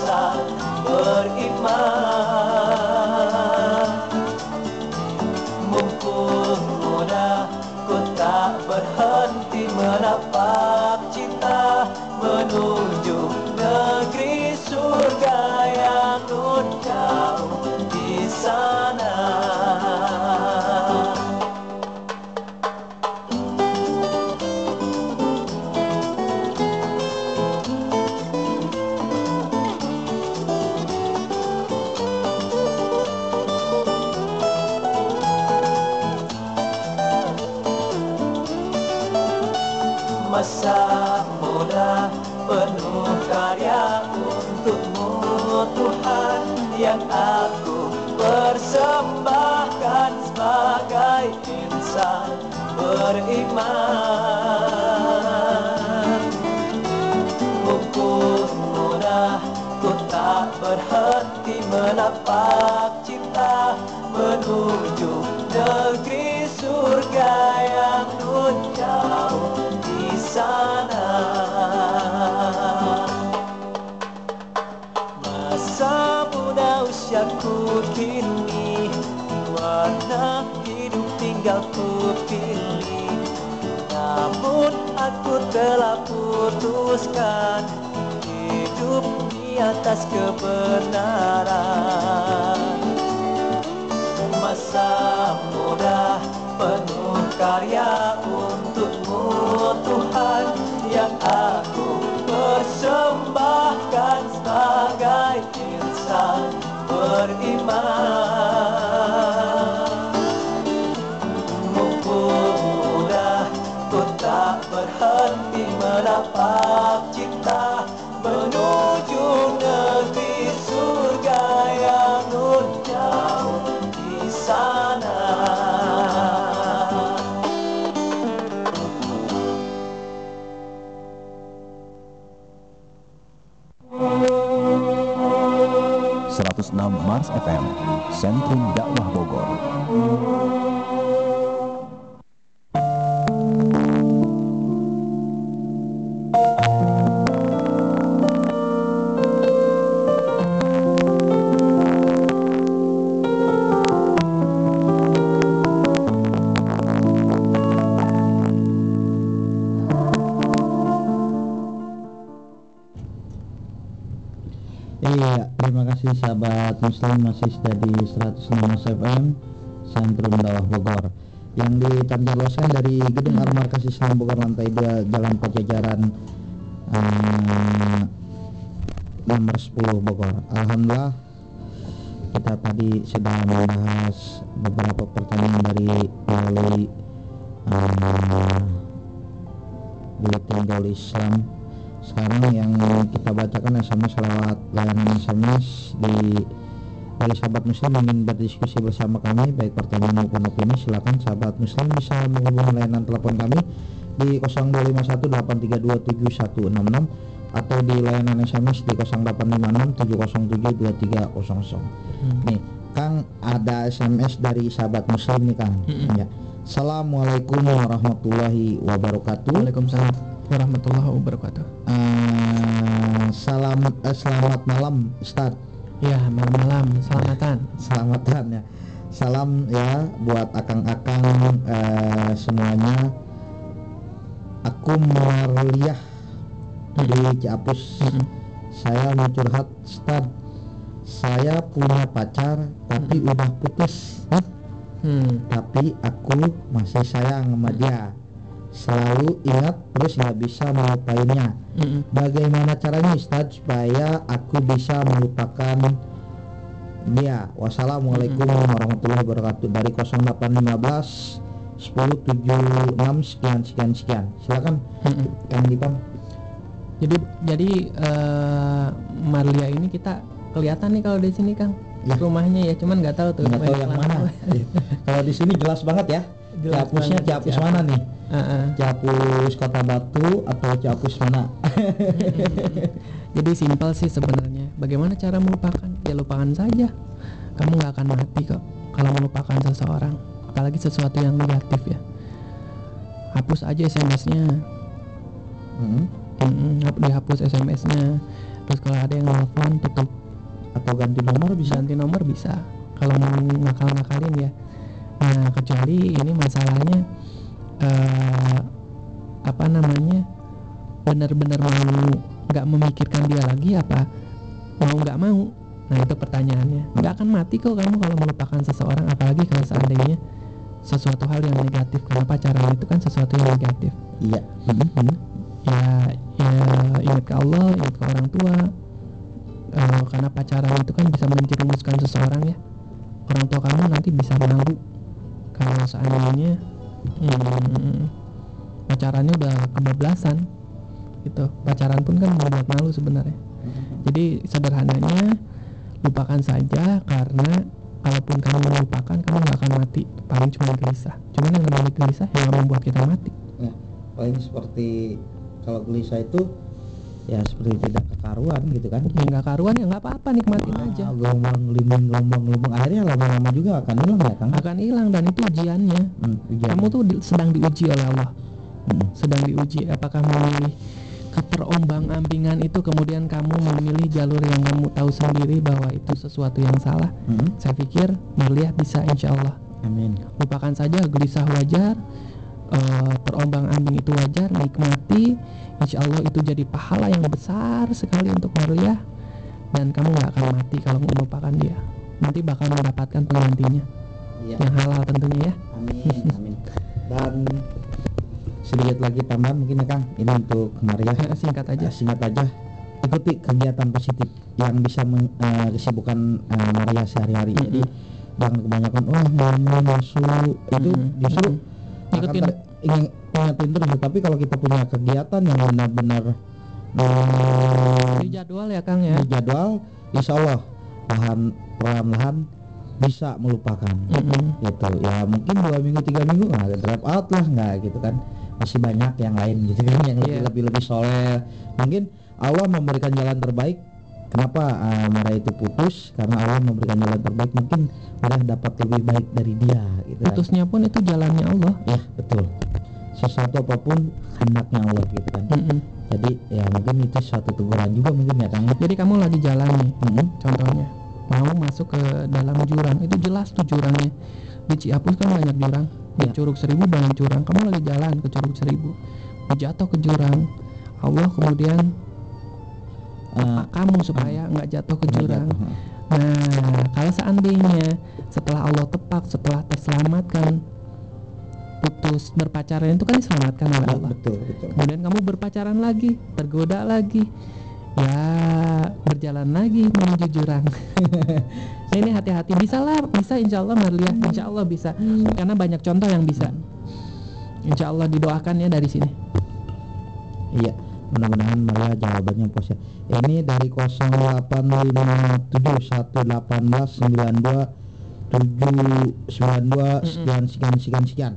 Insan beriman aku telah putuskan Hidup di atas kebenaran. Masa muda penuh karya untukmu Tuhan Yang aku persembahkan sebagai insan beriman berhenti menapak cinta Menuju negeri surga yang nun jauh di sana enam Mars FM, Sentrum Dakwah Bogor. Setia di 106 FM Sentrum Dakwah Bogor. Yang ditanjaloskan dari Gedung Armarkas Islam Bogor lantai 2 kami baik pertanyaan maupun opini silakan sahabat muslim bisa menghubungi layanan telepon kami di 0251832766 atau di layanan SMS di 0856707230 nih Kang ada SMS dari sahabat muslim nih Kang. Mm-mm. ya. Assalamualaikum warahmatullahi wabarakatuh. Waalaikumsalam warahmatullahi wabarakatuh. Eh, selamat eh, selamat malam Ustaz Ya, malam-malam, selamatan. selamatan ya salam ya buat akang-akang eh, semuanya. Aku Marliah di Ciapus. Mm-mm. Saya mau curhat, Ustad. Saya punya pacar tapi udah putus. Hmm. Tapi aku masih sayang sama dia. Selalu ingat terus nggak bisa melupainnya. Mm-mm. Bagaimana caranya Ustadz supaya aku bisa melupakan dia? Wassalamualaikum warahmatullahi wabarakatuh. Dari 0815 1076 sekian sekian sekian. Silakan. Kang Dipan. Jadi jadi eh, Marlia ini kita kelihatan nih kalau di sini Kang Ya. rumahnya ya cuman nggak tahu tuh Nggak tahu yang mana. Kalau di sini jelas banget ya. Jelas Ciapus Ciapus. mana nih? Heeh. Ciapus Kota Batu atau Ciapus mana? Jadi simpel sih sebenarnya. Bagaimana cara melupakan? Ya lupakan saja. Kamu nggak akan mati kok kalau melupakan seseorang, apalagi sesuatu yang negatif ya. Hapus aja SMS-nya, Hmm. Hap- dihapus SMS-nya. Terus kalau ada yang nelfon tutup Atau ganti nomor bisa? ganti nomor bisa. Kalau mau ngakal-ngakalin ya. Nah kecuali ini masalahnya eh, apa namanya benar-benar mau nggak memikirkan dia lagi apa mau nggak mau. Nah itu pertanyaannya. Nggak akan mati kok kamu kalau melupakan seseorang apalagi kalau seandainya sesuatu hal yang negatif. Karena pacaran itu kan sesuatu yang negatif? Iya. Hmm, hmm. ya ya ingat ke Allah ingat ke orang tua. Eh, karena pacaran itu kan bisa menjerumuskan seseorang ya. Orang tua kamu nanti bisa malu kalau seandainya hmm, pacarannya udah kebablasan gitu. Pacaran pun kan membuat malu sebenarnya jadi sederhananya lupakan saja karena kalaupun kamu melupakan kamu nggak akan mati paling cuma gelisah cuman yang namanya gelisah yang membuat kita mati Ya, paling seperti kalau gelisah itu ya seperti tidak kekaruan gitu kan. ya nggak karuan ya nggak apa-apa nikmatin Ah, aja Gelombang gelinding, gelombang gelembung akhirnya lama-lama juga akan hilang ya Kang. akan hilang dan itu ujiannya Hmm, ujian. kamu tuh di- sedang diuji oleh Allah Hmm. sedang diuji apakah memilih keterombang ambingan itu kemudian kamu memilih jalur yang kamu tahu sendiri bahwa itu sesuatu yang salah Hmm, saya pikir Marliah bisa insya Allah Amin. lupakan saja gelisah wajar eh, terombang ambing itu wajar nikmati insya Allah itu jadi pahala yang besar sekali untuk Marliah dan kamu nggak akan mati kalau melupakan dia nanti bakal mendapatkan penggantinya Iya. yang halal tentunya ya Amin, amin. Dan sedikit lagi tambahan mungkin ya Kang, ini untuk Maria. Eh, singkat aja Ya, singkat aja. Ikuti kegiatan positif yang bisa meng, eh, kesibukan eh, Maria sehari-hari. Mm-mm. Jadi jangan kebanyakan wah mau masuk itu Mm-mm. justru Mm-mm. akan Ikutin. ingin ingetin terus tapi kalau kita punya kegiatan yang benar-benar eh, di jadwal ya Kang ya di jadwal insya Allah lahan perlahan-lahan bisa melupakan Mm-mm. gitu ya mungkin dua minggu tiga minggu nggak drop out lah nggak gitu kan masih banyak yang lain gitu kan yang lebih Iya. lebih lebih soleh. Mungkin Allah memberikan jalan terbaik. Kenapa uh, Mara itu putus? Karena Allah memberikan jalan terbaik. Mungkin Mara dapat lebih baik dari dia gitu kan. Putusnya pun itu jalannya Allah. Ya betul. Sesuatu apa pun hendaknya Allah gitu kan. Mm-mm. jadi ya mungkin itu suatu teguran juga mungkin ya Kang. Jadi kamu lagi jalan nih Mm-mm. contohnya. Mau masuk ke dalam jurang itu jelas tuh jurangnya. Di Ciapus kan banyak jurang di Ya. Curug Seribu banyak jurang kamu lagi jalan ke Curug Seribu mau jatuh ke jurang Allah kemudian Eh, kamu supaya nggak jatuh ke jurang jatuh. Nah, kalau seandainya setelah Allah tepak, setelah terselamatkan, putus berpacaran itu kan diselamatkan oleh Ya, Allah. betul betul Kemudian kamu berpacaran lagi, tergoda lagi, ya berjalan lagi menuju jurang. Nah, ini hati-hati, bisa lah, bisa insya Allah Marliah, insya Allah bisa, karena banyak contoh yang bisa. Insya Allah didoakan ya dari sini. Iya, mudah-mudahan Maria jawabannya positif. Ini dari 08571892 sekian sekian sekian sekian.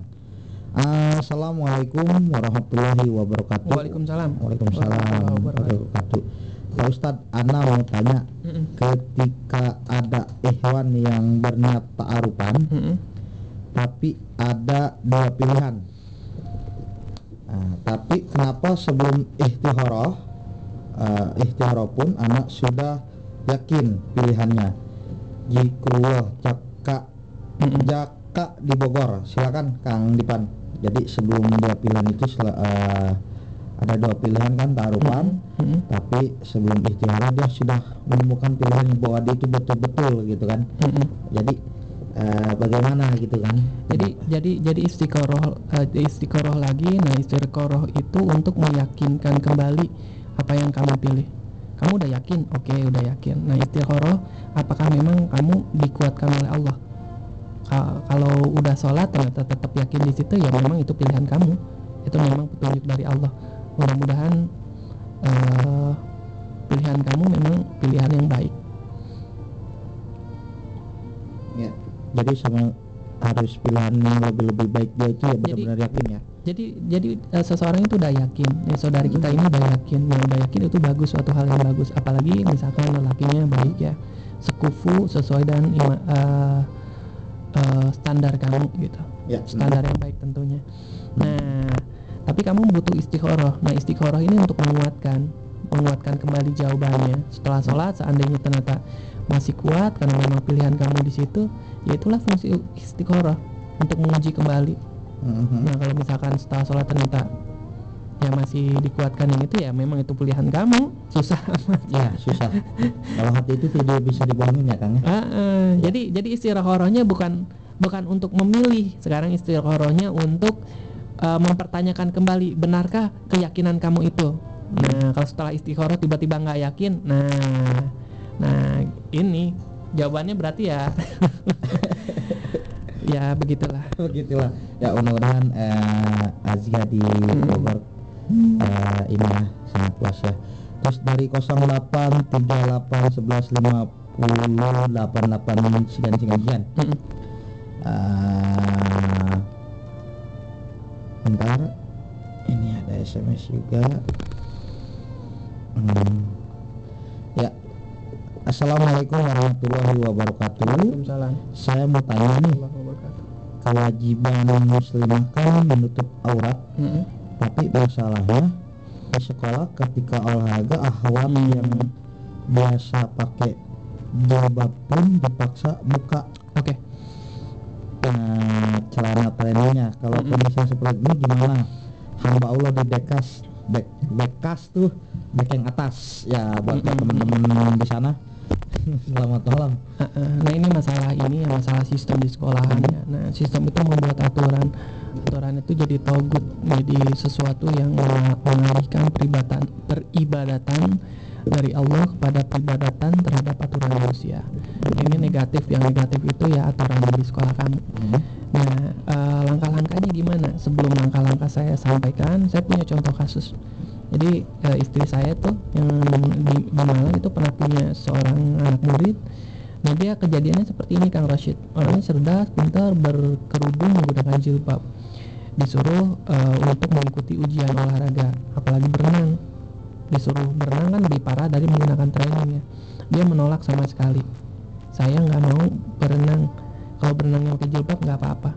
Assalamualaikum warahmatullahi wabarakatuh. Waalaikumsalam. Waalaikumsalam Warahmatullahi warahmatullahi wabarakatuh. Pak Ustadz, Ana mau tanya, Mm-mm. ketika ada ikhwan yang berniat ta'arufan, Mm-mm. tapi ada dua pilihan. Nah, tapi kenapa sebelum ikhtiharah, uh, ikhtiharah pun anak sudah yakin pilihannya. Jikullah cakak Mm-mm. Jaka di Bogor silakan Kang Dipan jadi sebelum dua pilihan itu sel- eh, ada dua pilihan kan taruhan Mm-mm. tapi sebelum ikhtiar dia sudah menemukan pilihan bahwa dia itu betul-betul gitu kan Mm-mm. jadi eh, bagaimana gitu kan Jadi jadi jadi istiqoroh eh, istiqoroh lagi. Nah istiqoroh itu untuk meyakinkan kembali apa yang kamu pilih. Kamu udah yakin? Oke, udah yakin. Nah istiqoroh apakah memang kamu dikuatkan oleh Allah? Ka- kalau udah sholat ternyata tetap yakin di situ ya memang itu pilihan kamu. Itu memang petunjuk dari Allah. Mudah-mudahan eh, pilihan kamu memang pilihan yang baik. ya jadi sama harus pilihan yang lebih-lebih baik dia itu ya benar-benar yakin ya jadi jadi eh, seseorang itu udah yakin ya saudari kita ini udah yakin yang udah yakin itu bagus suatu hal yang bagus apalagi misalkan lelakinya baik ya sekufu sesuai dengan ima- eh, standar kamu gitu. Ya standar yang baik tentunya. Nah tapi kamu butuh istiqoroh. Nah istiqoroh ini untuk menguatkan menguatkan kembali jawabannya. Setelah sholat seandainya ternyata masih kuat karena memang pilihan kamu di situ ya itulah fungsi istiqoroh untuk menguji kembali. Mhm. Nah kalau misalkan setelah sholat ternyata ya masih dikuatkan yang itu ya memang itu pilihan kamu susah amat. ya susah kalau hati itu tidak bisa dibohongin ya Kang ya Ah, ah. Jadi jadi istirahorohnya bukan bukan untuk memilih sekarang istirahorohnya untuk eh, mempertanyakan kembali benarkah keyakinan kamu itu. Nah kalau setelah istikharah tiba-tiba nggak yakin, nah nah ini jawabannya berarti ya ya begitulah. begitulah ya mudah-mudahan eh, Azia di Hmm. Eh, ini ya sangat puas ya terus dari 08 38 11 50 88 sekian sekian sekian. Eh, bentar ini ada SMS juga Hmm. ya Assalamualaikum warahmatullahi wabarakatuh Waalaikumsalam. saya mau tanya nih kewajiban muslimah kan menutup aurat Mm-mm. Tapi masalahnya di sekolah ketika olahraga ahwat yang biasa pakai jilbab pun dipaksa buka Oke. eh, celana trainingnya kalau Mm-mm. kondisi seperti ini gimana hamba Allah di bekas bek bekas tuh bek yang atas ya buat Mm-mm. teman-teman di sana selamat malam Nah ini masalah ini ya masalah sistem di sekolahan ya. Nah sistem itu membuat aturan aturan itu jadi togut jadi sesuatu yang meng- mengalihkan peribadatan peribadatan dari Allah kepada peribadatan terhadap aturan manusia. Ini negatif yang negatif itu ya aturan di sekolah kamu. Nah eh, langkah-langkahnya gimana? Sebelum langkah-langkah saya sampaikan, saya punya contoh kasus. Jadi eh, istri saya tuh yang di, di Malang itu pernah punya seorang anak murid Nah dia kejadiannya seperti ini Kang Rashid Orangnya cerdas, pintar, berkerudung menggunakan jilbab Disuruh eh, untuk mengikuti ujian olahraga Apalagi berenang. Disuruh berenang kan lebih parah dari menggunakan training ya. Dia menolak sama sekali. Saya nggak mau berenang. Kalau berenangnya pakai jilbab nggak apa-apa.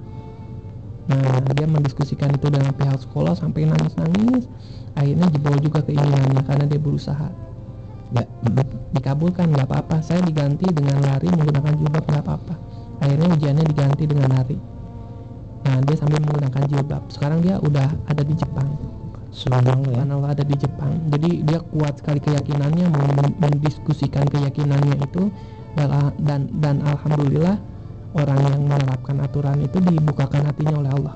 Nah dia mendiskusikan itu dengan pihak sekolah sampai nangis-nangis. Akhirnya dibawa juga keinginannya karena dia berusaha. Ya dikabulkan nggak apa-apa. Saya diganti dengan lari menggunakan jilbab nggak apa-apa. Akhirnya ujiannya diganti dengan lari nah dia sambil menggunakan jilbab. Sekarang dia udah ada di Jepang. Subhanallah ya? Subhanallah ada di Jepang. Jadi dia kuat sekali keyakinannya mau men- mendiskusikan keyakinannya itu dan dan, dan alhamdulillah orang yang menerapkan aturan itu dibukakan hatinya oleh Allah.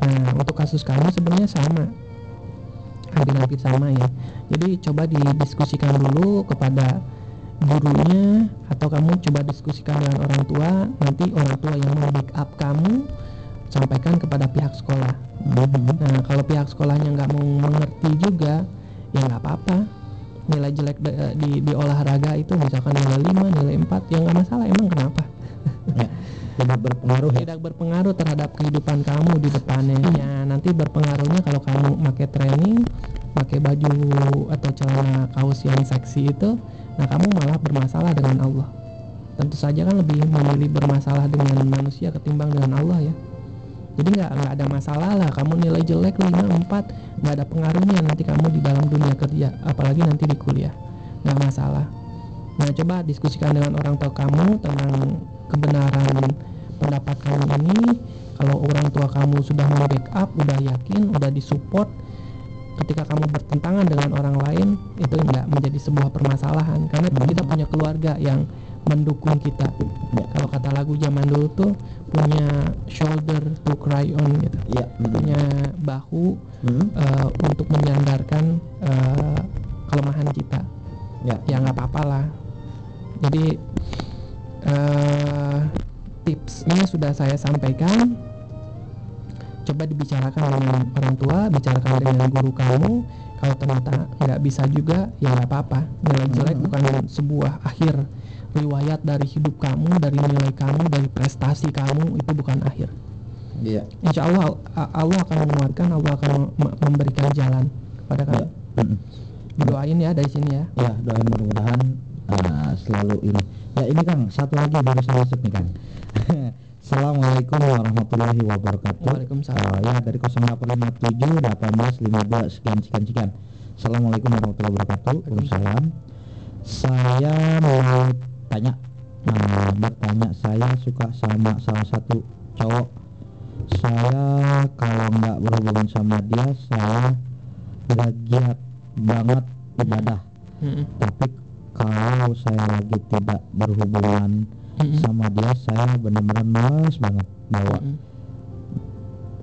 Nah untuk kasus kamu sebenarnya sama. Hampir-hampir sama ya. Jadi coba didiskusikan dulu kepada gurunya atau kamu coba diskusikan dengan orang tua. Nanti orang tua yang membackup kamu sampaikan kepada pihak sekolah Mhm. Nah, kalau pihak sekolahnya nggak mau mengerti juga, ya nggak apa-apa. Nilai jelek da- di, di olahraga itu misalkan nilai 5, nilai 4, ya nggak masalah. Emang kenapa? ya tidak berpengaruh ya Tidak berpengaruh terhadap kehidupan kamu di depannya. Ya, nanti berpengaruhnya kalau kamu pakai training, pakai baju atau celana kaos yang seksi itu, nah kamu malah bermasalah dengan Allah. Tentu saja kan lebih memilih bermasalah dengan manusia ketimbang dengan Allah ya jadi nggak nggak ada masalah lah. Kamu nilai jelek 5 4 nggak ada pengaruhnya nanti kamu di dalam dunia kerja apalagi nanti di kuliah. Nggak masalah. Nah coba diskusikan dengan orang tua kamu tentang kebenaran pendapat kamu ini. Kalau orang tua kamu sudah membackup udah yakin udah disupport ketika kamu bertentangan dengan orang lain itu nggak menjadi sebuah permasalahan. Karena kita punya keluarga yang mendukung kita. Ya. kalau kata lagu zaman dulu tuh punya shoulder to cry on gitu. Mm, punya bahu mm, eh, untuk menyandarkan eh, kelemahan kita. Ya. ya nggak apa-apa lah. Jadi eh, tipsnya sudah saya sampaikan. Coba dibicarakan dengan orang tua bicarakan dengan guru kamu. Kalau ternyata nggak bisa juga ya nggak apa-apa. Nilai jelek Hmm. bukan sebuah akhir riwayat dari hidup kamu dari nilai kamu dari prestasi kamu itu bukan akhir Iya. insya Allah Allah akan menguatkan Allah akan mem- memberikan jalan kepada Ya. kamu mm, doain ya dari sini ya Ya, doain mudah-mudahan uh, selalu ini. Ya, ini Kang, satu lagi baru saya masuk nih Kang. Assalamualaikum warahmatullahi wabarakatuh. Waalaikumsalam. Uh, ya, dari 0857 18 52 sekian sekian sekian. Assalamualaikum warahmatullahi wabarakatuh. Waalaikumsalam. Saya mau tanya, nah, bertanya saya suka sama salah satu cowok. Saya kalau nggak berhubungan sama dia, saya nggak giat banget ibadah Mm-mm. tapi kalau saya lagi tidak berhubungan Mm-mm. sama dia saya benar-benar males banget bawa Mm-mm.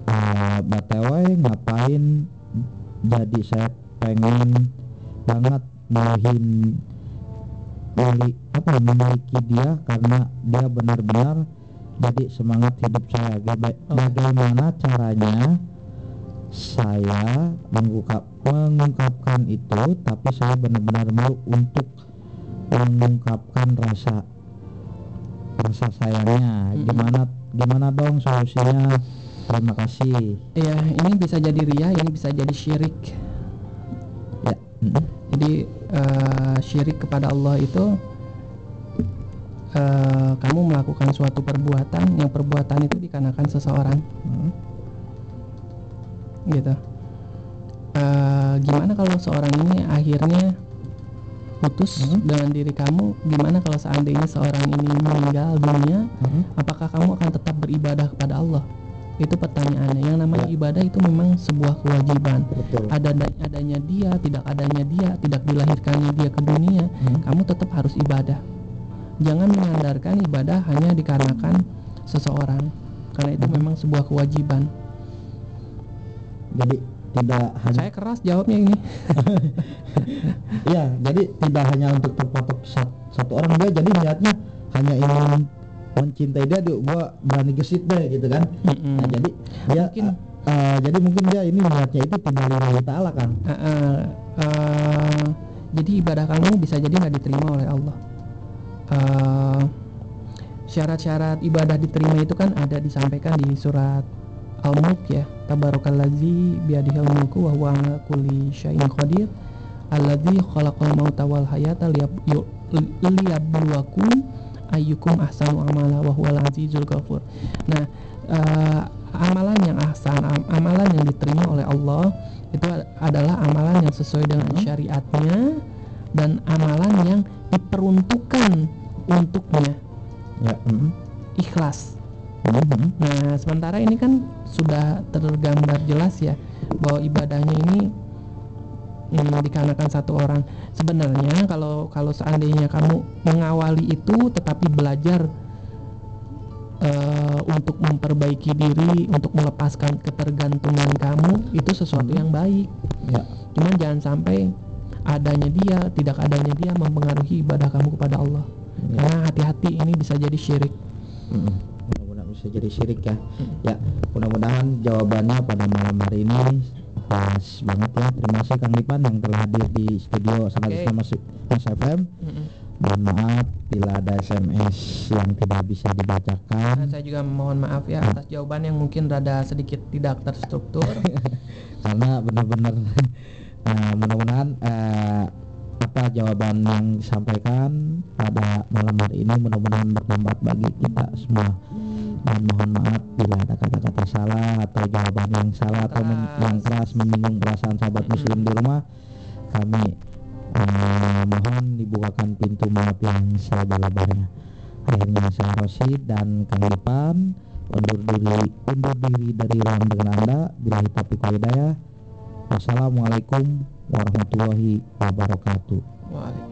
uh, btw ngapain jadi saya pengen banget milihin mili, apa memiliki dia karena dia benar-benar jadi semangat hidup saya. Oh. bagaimana caranya saya mengungkap mengungkapkan itu tapi saya benar-benar mau untuk mengungkapkan rasa rasa sayangnya. Gimana gimana dong solusinya? Terima kasih. Iya, ini bisa jadi ria, ini bisa jadi syirik. Jadi eh, syirik kepada Allah itu eh, kamu melakukan suatu perbuatan yang perbuatan itu dikarenakan seseorang, Mm. gitu. Eh, gimana kalau seorang ini akhirnya putus Hmm. dengan diri kamu? Gimana kalau seandainya seorang ini meninggal dunia? Mm. apakah kamu akan tetap beribadah kepada Allah? Itu pertanyaannya. Yang namanya Ya. ibadah itu memang sebuah kewajiban. betul Ada adanya dia, tidak adanya dia, tidak dilahirkannya dia ke dunia, Mm. kamu tetap harus ibadah. Jangan menyandarkan ibadah hanya dikarenakan seseorang, karena itu Mhm. memang sebuah kewajiban. jadi tidak hanya Saya keras jawabnya ini. Iya, jadi tidak hanya untuk terpatok sat- satu orang dia jadi niatnya hanya ingin mencintai dia, dia gua berani gesit deh gitu kan. Mm-mm. Nah, jadi dia Mungkin. uh, uh, jadi mungkin dia ini niatnya itu tidak lillahi taala kan. Eh, eh, eh, jadi ibadah kamu bisa jadi nggak diterima oleh Allah. Eh, syarat-syarat ibadah diterima itu kan ada disampaikan di surat Al-Mulk ya. Tabarakallazi biyadihil mulku wa huwa ala kulli syai'in qadir. Alladzi khalaqal mauta wal hayata liyabluwakum ayyukum ahsanu amala wa huwal azizul ghafur. Nah, eh, amalan yang ahsan, am- amalan yang diterima oleh Allah itu adalah amalan yang sesuai dengan Hmm. syariatnya dan amalan yang diperuntukkan untuknya Ya. mm, ikhlas. mm, mm. Nah, sementara ini kan sudah tergambar jelas ya bahwa ibadahnya ini hmm, dikarenakan satu orang. Sebenarnya kalau kalau seandainya kamu mengawali itu tetapi belajar eh, untuk memperbaiki diri, untuk melepaskan ketergantungan kamu itu sesuatu Hmm. yang baik. Ya. Cuman jangan sampai adanya dia, tidak adanya dia mempengaruhi ibadah kamu kepada Allah. Ya. Karena hati-hati ini bisa jadi syirik. Mm-mm. Mudah-mudahan bisa jadi syirik ya. Mm. Ya, mudah-mudahan jawabannya pada malam hari ini pas banget ya. Terima kasih Kang Dipan yang telah hadir di studio sangat Oke. Mas, Mas FM. Mm-mm. Mohon maaf bila ada SMS yang tidak bisa Nah, dibacakan. saya juga mohon maaf ya atas jawaban yang mungkin rada sedikit tidak terstruktur. karena benar-benar nah, mudah-mudahan eh, apa jawaban yang disampaikan pada malam hari ini mudah-mudahan bermanfaat bagi kita semua dan mohon maaf bila ada kata-kata salah atau jawaban yang salah atau men- Keras. yang keras menyinggung perasaan sahabat muslim di rumah kami eh, mohon dibukakan pintu maaf yang selebar-lebarnya akhirnya saya Rosid dan Kang Dipan undur diri undur diri dari ruang dengan anda bila taufiq hidayah wassalamualaikum warahmatullahi wabarakatuh Waalaikumsalam.